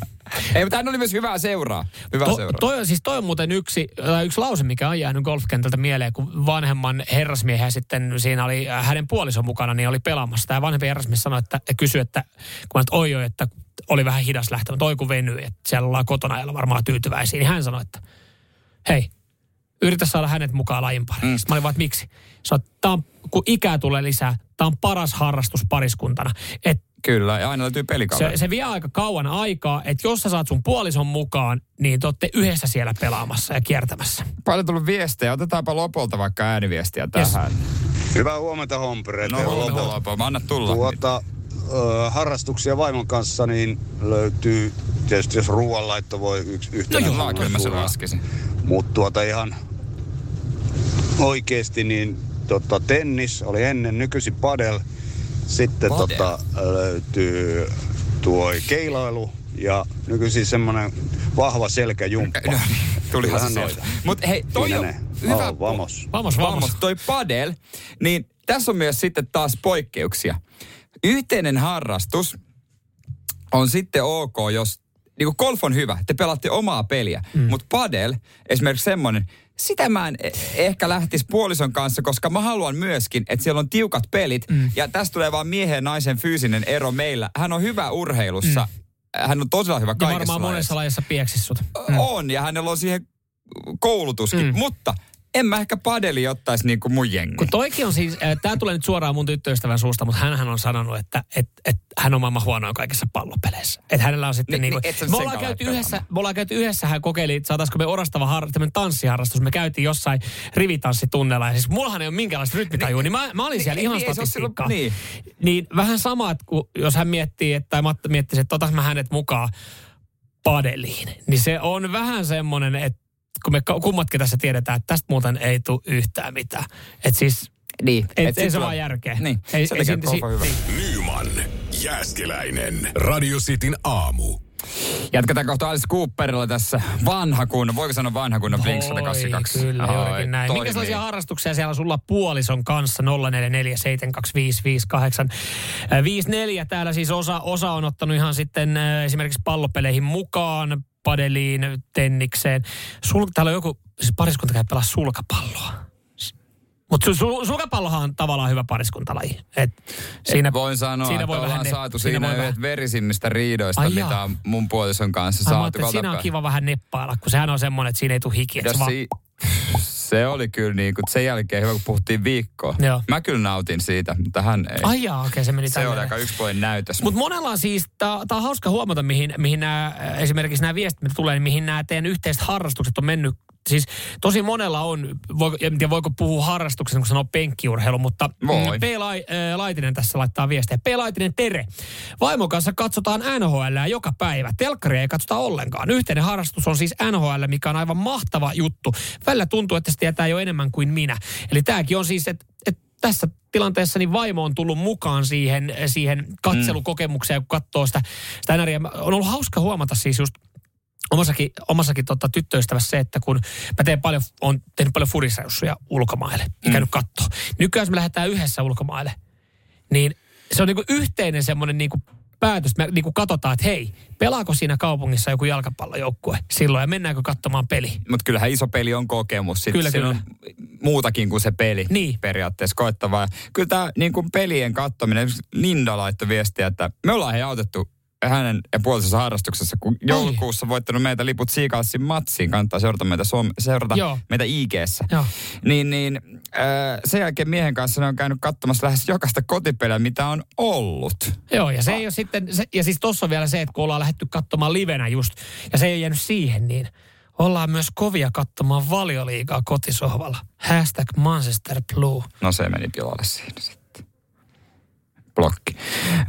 <laughs> ei, mutta hän oli myös hyvää seuraa. Hyvää To, seuraa. toi, on, siis toi on muuten yksi, tai yksi lause, mikä on jäänyt golfkentältä mieleen, kun vanhemman herrasmiehen sitten siinä oli äh, hänen puolison mukana, niin oli pelaamassa. Tämä vanhempi herrasmies sanoi, että kysyi, että kun että oi oi, että oli vähän hidas lähtö, mutta oi kun venyi, että siellä ollaan kotona ja varmaan tyytyväisiä. Niin hän sanoi, että hei, yritä saada hänet mukaan lajin pariin. Mm. Mä olin vaan, että miksi? Sä oot, tää on, kun ikää tulee lisää, tämä on paras harrastus pariskuntana. Et Kyllä, ja aina löytyy pelikaveri. se, se vie aika kauan aikaa, että jos sä saat sun puolison mukaan, niin te olette yhdessä siellä pelaamassa ja kiertämässä. Paljon tullut viestejä. Otetaanpa lopulta vaikka ääniviestiä Yes. tähän. Hyvää huomenta, Hompereet. No huomenta Lopo. lopo. Anna tulla. Tuota, harrastuksia vaimon kanssa niin löytyy, tietysti jos ruoanlaitto voi yksi yhtenä No joo, kyllä mä sen laskisin. Mutta tuota ihan oikeesti niin tota, tennis oli ennen, nykyisin padel. Sitten Padel? tota, löytyy tuo keilailu ja nykyisin semmoinen vahva selkäjumppa. No niin, tulihan se noita. Mutta hei, toi Siinä on ne. hyvä. Oh, vamos. Vamos, vamos. Vamos, toi padel. Niin tässä on myös sitten taas poikkeuksia. Yhteinen harrastus on sitten ok, jos niin kuin golf on hyvä, te pelaatte omaa peliä. Mm. Mutta padel, esimerkiksi semmoinen, sitä mä en e- ehkä lähtisi puolison kanssa, koska mä haluan myöskin, että siellä on tiukat pelit. Mm. Ja tästä tulee vaan miehen ja naisen fyysinen ero meillä. Hän on hyvä urheilussa. Mm. hän on todella hyvä Ja kaikessa varmaan monessa lajissa. lajissa pieksis sut. On, ja hänellä on siihen koulutuskin. Mm. Mutta en mä ehkä padeli ottaisi niinku mun jengi. Kun toikin on siis, tämä tulee nyt suoraan mun tyttöystävän suusta, mutta hän on sanonut, että et, et, hän on maailman huonoin kaikissa pallopeleissä. Että hänellä on sitten Ni- niin, niin, niin sä me, ollaan käyty yhdessä, me ollaan käyty yhdessä, hän kokeili, että saataisiko me orastava har, tanssiharrastus. Me käytiin jossain rivitanssitunnella ja siis mullahan ei ole minkäänlaista rytmitajua, niin mä, mä olin siellä Niin, ihan niin, silloin- statistiikkaa. niin. niin vähän sama, että kun, jos hän miettii, että, tai Matta miettisi, että otas mä hänet mukaan padeliin, niin se on vähän semmoinen, että kun me kummatkin tässä tiedetään, että tästä muuten ei tule yhtään mitään. Että siis, Niin. et, et ei se vaan järkeä. Niin, ei, se ei, tekee si- hyvä. niin. Nyman, Jääskeläinen. Radio Cityn aamu. Jatketaan kohta Alice Cooperilla tässä vanha kunnon, voiko sanoa vanha kunnon Blink Oi, 182? Kyllä, Oi, juurikin näin. toimii. Minkälaisia harrastuksia siellä sulla puolison kanssa 0447255854 54 täällä siis osa, osa on ottanut ihan sitten äh, esimerkiksi pallopeleihin mukaan, padeliin, tennikseen. Sul, täällä on joku, siis pariskunta käy pelaa sulkapalloa. Mutta sul, sul, sulkapallohan on tavallaan hyvä pariskuntalaji. Et siinä, Voin sanoa, siinä että voi ollaan vähän ne- saatu siinä siinä voi vähän- yhdet verisimmistä riidoista, Ai mitä jaa. on mun puolison kanssa Ai, mä saatu. että siinä on kiva vähän neppailla, kun sehän on semmoinen, että siinä ei tule hiki. että Jos si- se oli kyllä niin kuin sen jälkeen hyvä, kun puhuttiin viikkoa. Joo. Mä kyllä nautin siitä, mutta hän ei. Ai jaa, okei, se meni se oli aika yksipuolinen näytös. Mutta monella on siis, tämä on hauska huomata, mihin, mihin nämä, esimerkiksi nämä viestit, mitä tulee, niin mihin nämä teidän yhteiset harrastukset on mennyt. Siis tosi monella on, voiko, en tiedä voiko puhua harrastuksena, kun sanoo penkkiurheilu, mutta Voi. P. Lai, äh, Laitinen tässä laittaa viestiä. P. Laitinen, Tere. Vaimon kanssa katsotaan NHL joka päivä. Telkkaria ei katsota ollenkaan. Yhteinen harrastus on siis NHL, mikä on aivan mahtava juttu. Välillä tuntuu, että se tietää jo enemmän kuin minä. Eli tämäkin on siis, että et tässä tilanteessa niin vaimo on tullut mukaan siihen, siihen katselukokemukseen, kun katsoo sitä, sitä NRiä. On ollut hauska huomata siis just omassakin, omassakin tota, tyttöystävässä se, että kun mä teen paljon, on tehnyt paljon furiseussuja ulkomaille ja käynyt kattoo. Nykyään jos me lähdetään yhdessä ulkomaille, niin se on niinku yhteinen semmoinen niinku päätös. Me niinku katsotaan, että hei, pelaako siinä kaupungissa joku jalkapallojoukkue silloin ja mennäänkö katsomaan peli. Mutta kyllähän iso peli on kokemus. Sitten Kyllä, kyllä. on muutakin kuin se peli Niin. periaatteessa koettavaa. Kyllä tämä niin kuin pelien esimerkiksi Linda laittoi viestiä, että me ollaan he autettu hänen ja puolisessa harrastuksessa, kun joulukuussa voittanut meitä liput Siikalssin matsiin, kannattaa seurata meitä, Suom- seurata Joo. meitä IG-ssä. Joo. Niin, niin äh, sen jälkeen miehen kanssa ne on käynyt katsomassa lähes jokaista kotipeliä, mitä on ollut. Joo, ja se ei ole sitten, se, ja siis tossa on vielä se, että kun ollaan lähdetty katsomaan livenä just, ja se ei ole jäänyt siihen, niin ollaan myös kovia katsomaan valioliigaa kotisohvalla. Hashtag Manchester Blue. No se meni pilalle siinä sitten. Blokki.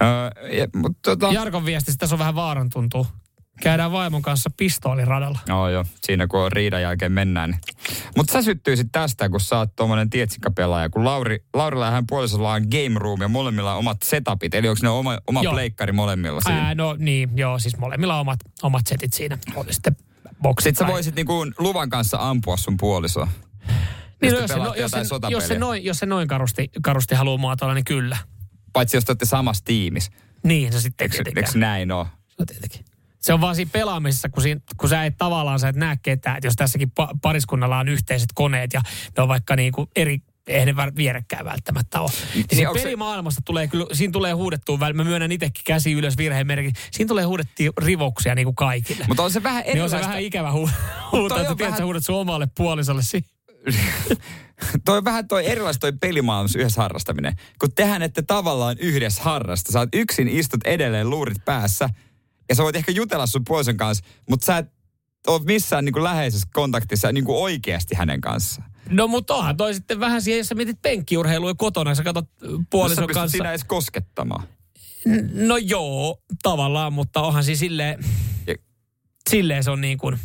Öö, ja, mutta tota, Jarkon viestissä tässä on vähän vaaran tuntuu. Käydään vaimon kanssa pistooliradalla. Joo, joo. Siinä kun on riidan jälkeen mennään. Niin. Mutta sä syttyisit tästä, kun sä oot tuommoinen tietsikkapelaaja. Kun Lauri, Laurilla ja hän puolisolla on game room ja molemmilla on omat setupit. Eli onko ne oma, oma Joo. pleikkari molemmilla siinä? Ää, no niin, joo, siis molemmilla on omat, omat setit siinä. Oli sitten boksit. Sitten sä voisit niinku luvan kanssa ampua sun puolisoa. niin, jos no, te jos, se, no, jos, se, jos, se noin, jos se noin karusti, karusti haluaa muotoilla, niin kyllä. Paitsi jos te olette samassa tiimissä. Niin, se sitten Eikö, eikö näin ole? On tietenkin. Se on vaan siinä pelaamisessa, kun, siinä, kun sä et tavallaan sä et näe ketään. Että jos tässäkin pa- pariskunnalla on yhteiset koneet ja ne on vaikka niinku eri, eihän ne vierekkäin välttämättä ole. Niin, niin niin onko se- pelimaailmasta tulee kyllä, siinä tulee huudettua, väl- mä myönnän itsekin käsi ylös virheen merkin. Siinä tulee huudettua rivouksia niinku kaikille. Mutta on se vähän niin on erilaista. se vähän ikävä hu- huutaa, että tiedät, vähän- sä huudat sun omalle puolisolle. Si- <laughs> toi on vähän toi erilaista toi pelimaailmassa yhdessä harrastaminen. Kun tehän ette tavallaan yhdessä harrasta. Sä oot yksin istut edelleen luurit päässä. Ja sä voit ehkä jutella sun puolison kanssa, mutta sä et ole missään niin kuin läheisessä kontaktissa niin kuin oikeasti hänen kanssaan. No mutta onhan toi sitten vähän siihen, jos sä mietit penkkiurheilua kotona, sä katsot sä puolison pystyt kanssa. siinä edes koskettamaan. No joo, tavallaan, mutta onhan siis silleen, Ja- silleen se on niin kuin,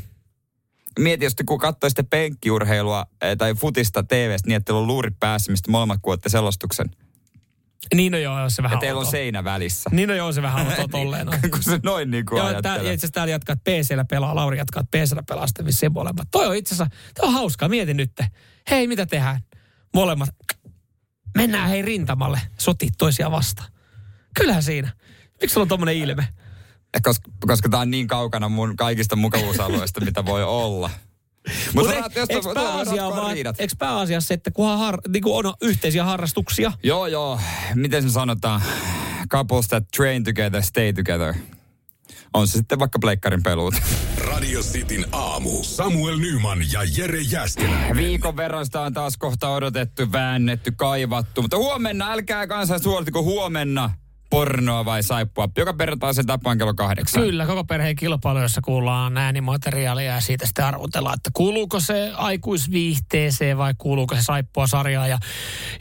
Mieti, jos kun katsoisitte penkkiurheilua eh, tai futista TVstä niin, että teillä on luurit päässä, mistä molemmat kuotte selostuksen. niin no joo, se vähän Ja teillä on seinä välissä. Niin no joo, se vähän outoa <laughs> tolleen. No. kun se noin niin kuin Joo, tää, itse asiassa täällä jatkaa, että PCllä pelaa, Lauri jatkaa, että PCllä pelaa sitten vissiin molemmat. Toi on itse asiassa, toi on hauskaa, mieti nyt. Hei, mitä tehdään? Molemmat. Mennään hei rintamalle, sotii toisia vastaan. Kyllähän siinä. Miksi sulla on tommonen ilme? Ja koska, koska tämä on niin kaukana mun kaikista mukavuusalueista, mitä voi olla. Mutta Mutta eikö pääasia, on vaan, eikö pääasia se, että kunhan har, niin kuin on yhteisiä harrastuksia, Joo, joo. Miten se sanotaan? Couples that train together, stay together. On se sitten vaikka pleikkarin peluut. Radio Cityn aamu. Samuel Nyman ja Jere Jäskeläinen. Viikon verran sitä on taas kohta odotettu, väännetty, kaivattu. Mutta huomenna, älkää kanssa suoltiko huomenna pornoa vai saippua. Joka perjantai se tapaan kello kahdeksan. Kyllä, koko perheen kilpailu, jossa kuullaan äänimateriaalia ja siitä sitten arvotellaan, että kuuluuko se aikuisviihteeseen vai kuuluuko se saippua sarjaa. Ja,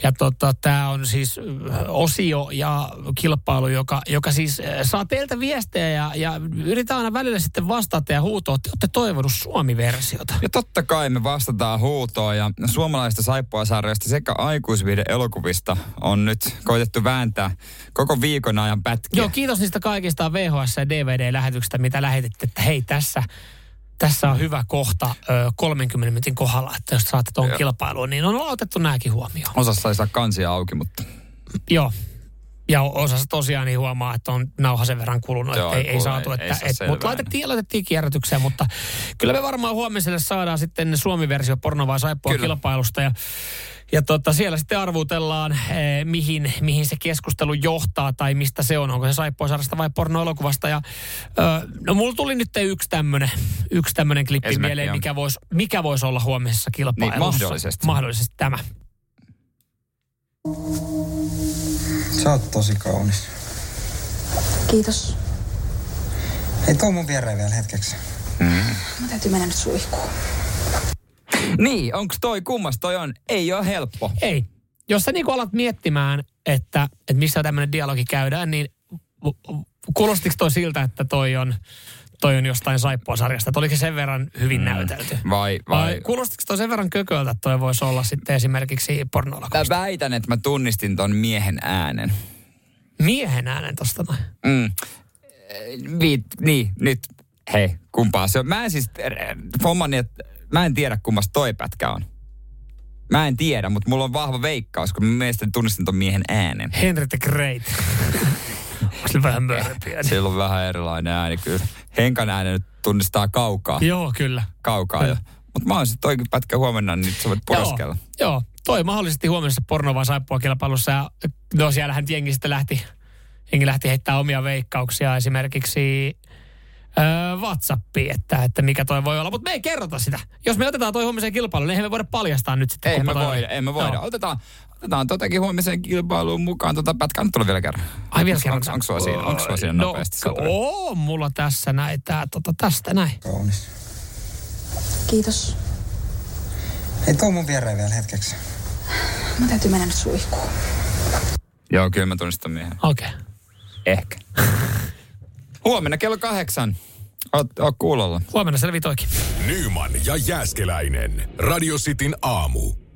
ja tota, tämä on siis osio ja kilpailu, joka, joka siis saa teiltä viestejä ja, ja yritetään aina välillä sitten vastata ja huutoa. Te olette toivonut Suomi-versiota. Ja totta kai me vastataan huutoon ja suomalaista saippua-sarjasta sekä aikuisviiden elokuvista on nyt koitettu vääntää koko viikon ajan pätkiä. Joo, kiitos niistä kaikista VHS- ja DVD-lähetyksistä, mitä lähetitte, että hei tässä, tässä on hyvä kohta ö, 30 minuutin kohdalla, että jos saatte tuon kilpailuun, niin on otettu nämäkin huomioon. Osassa ei saa kansia auki, mutta Joo. Ja osassa tosiaan niin huomaa, että on nauha sen verran kulunut, Joo, että ei, ei saatu. ei Että, saa et, mutta laitettiin, laitettiin kierrätykseen, mutta kyllä me varmaan huomiselle saadaan sitten Suomi-versio porno vai saippua kilpailusta. Ja, ja tota, siellä sitten arvutellaan, eh, mihin, mihin se keskustelu johtaa tai mistä se on. Onko se saippua sarjasta vai pornoelokuvasta. Ja, ö, no mulla tuli nyt yksi tämmöinen yksi tämmönen klippi Esimerkki, mieleen, joo. mikä voisi mikä vois olla huomisessa kilpailussa. Niin, mahdollisesti. Mahdollisesti tämä. Sä oot tosi kaunis. Kiitos. Hei, tuu mun viereen vielä hetkeksi. Mä täytyy mennä nyt suihkuun. <laughs> Niin, onko toi kummas toi on? Ei ole helppo. Ei. Jos sä niin alat miettimään, että, että missä tämmöinen dialogi käydään, niin kuulostiko toi siltä, että toi on, toi on jostain saippua-sarjasta? Että oliko se sen verran hyvin mm. näytelty? Vai, Vai vai? kuulostiko toi sen verran kököltä, että toi voisi olla sitten esimerkiksi Mä pornoelokuvasta? väitän, että mä tunnistin ton miehen äänen. Miehen äänen tosta noin. Mm. Viit, niin, nyt. Hei, kumpaa se on? Mä en siis, hommani, että mä en tiedä kummasta toi pätkä on. Mä en tiedä, mutta mulla on vahva veikkaus, kun mä mielestäni tunnistin ton miehen äänen. Henry the Great. <laughs> Se vähän mörpiä? Sillä on vähän erilainen ääni kyllä. Henkan äänen nyt tunnistaa kaukaa. Joo, kyllä. Kaukaa jo. Mutta mä oon sitten toikin pätkä huomenna, niin sä voit pureskella. Joo, joo, toi mahdollisesti huomisessa porno vai saippua kilpailussa ja no siellähän jengi sitten lähti, jengi lähti heittää omia veikkauksia esimerkiksi öö, WhatsAppiin, että, että mikä toi voi olla. Mutta me ei kerrota sitä. Jos me otetaan toi huomiseen kilpailuun, niin eihän me voida paljastaa nyt sitten. Ei me toi voida, on. emme voida. Joo. Otetaan, otetaan totakin huomiseen kilpailuun mukaan. Tota pätkää nyt tulee vielä kerran. Ai vielä kerran. Onko, sulla siinä, onko sulla siinä no, nopeasti? on mulla tässä näin, tää, tota, tästä näin. Kaunis. Kiitos. Hei, tuu mun viereen vielä hetkeksi. Mä täytyy mennä nyt suihkuun. Joo, kyllä mä tunnistan miehen. Okei. Okay. Ehkä. <laughs> Huomenna kello kahdeksan. Oot, oot kuulolla. Huomenna selvi toikin. Nyman ja Jääskeläinen. Radio Cityn aamu.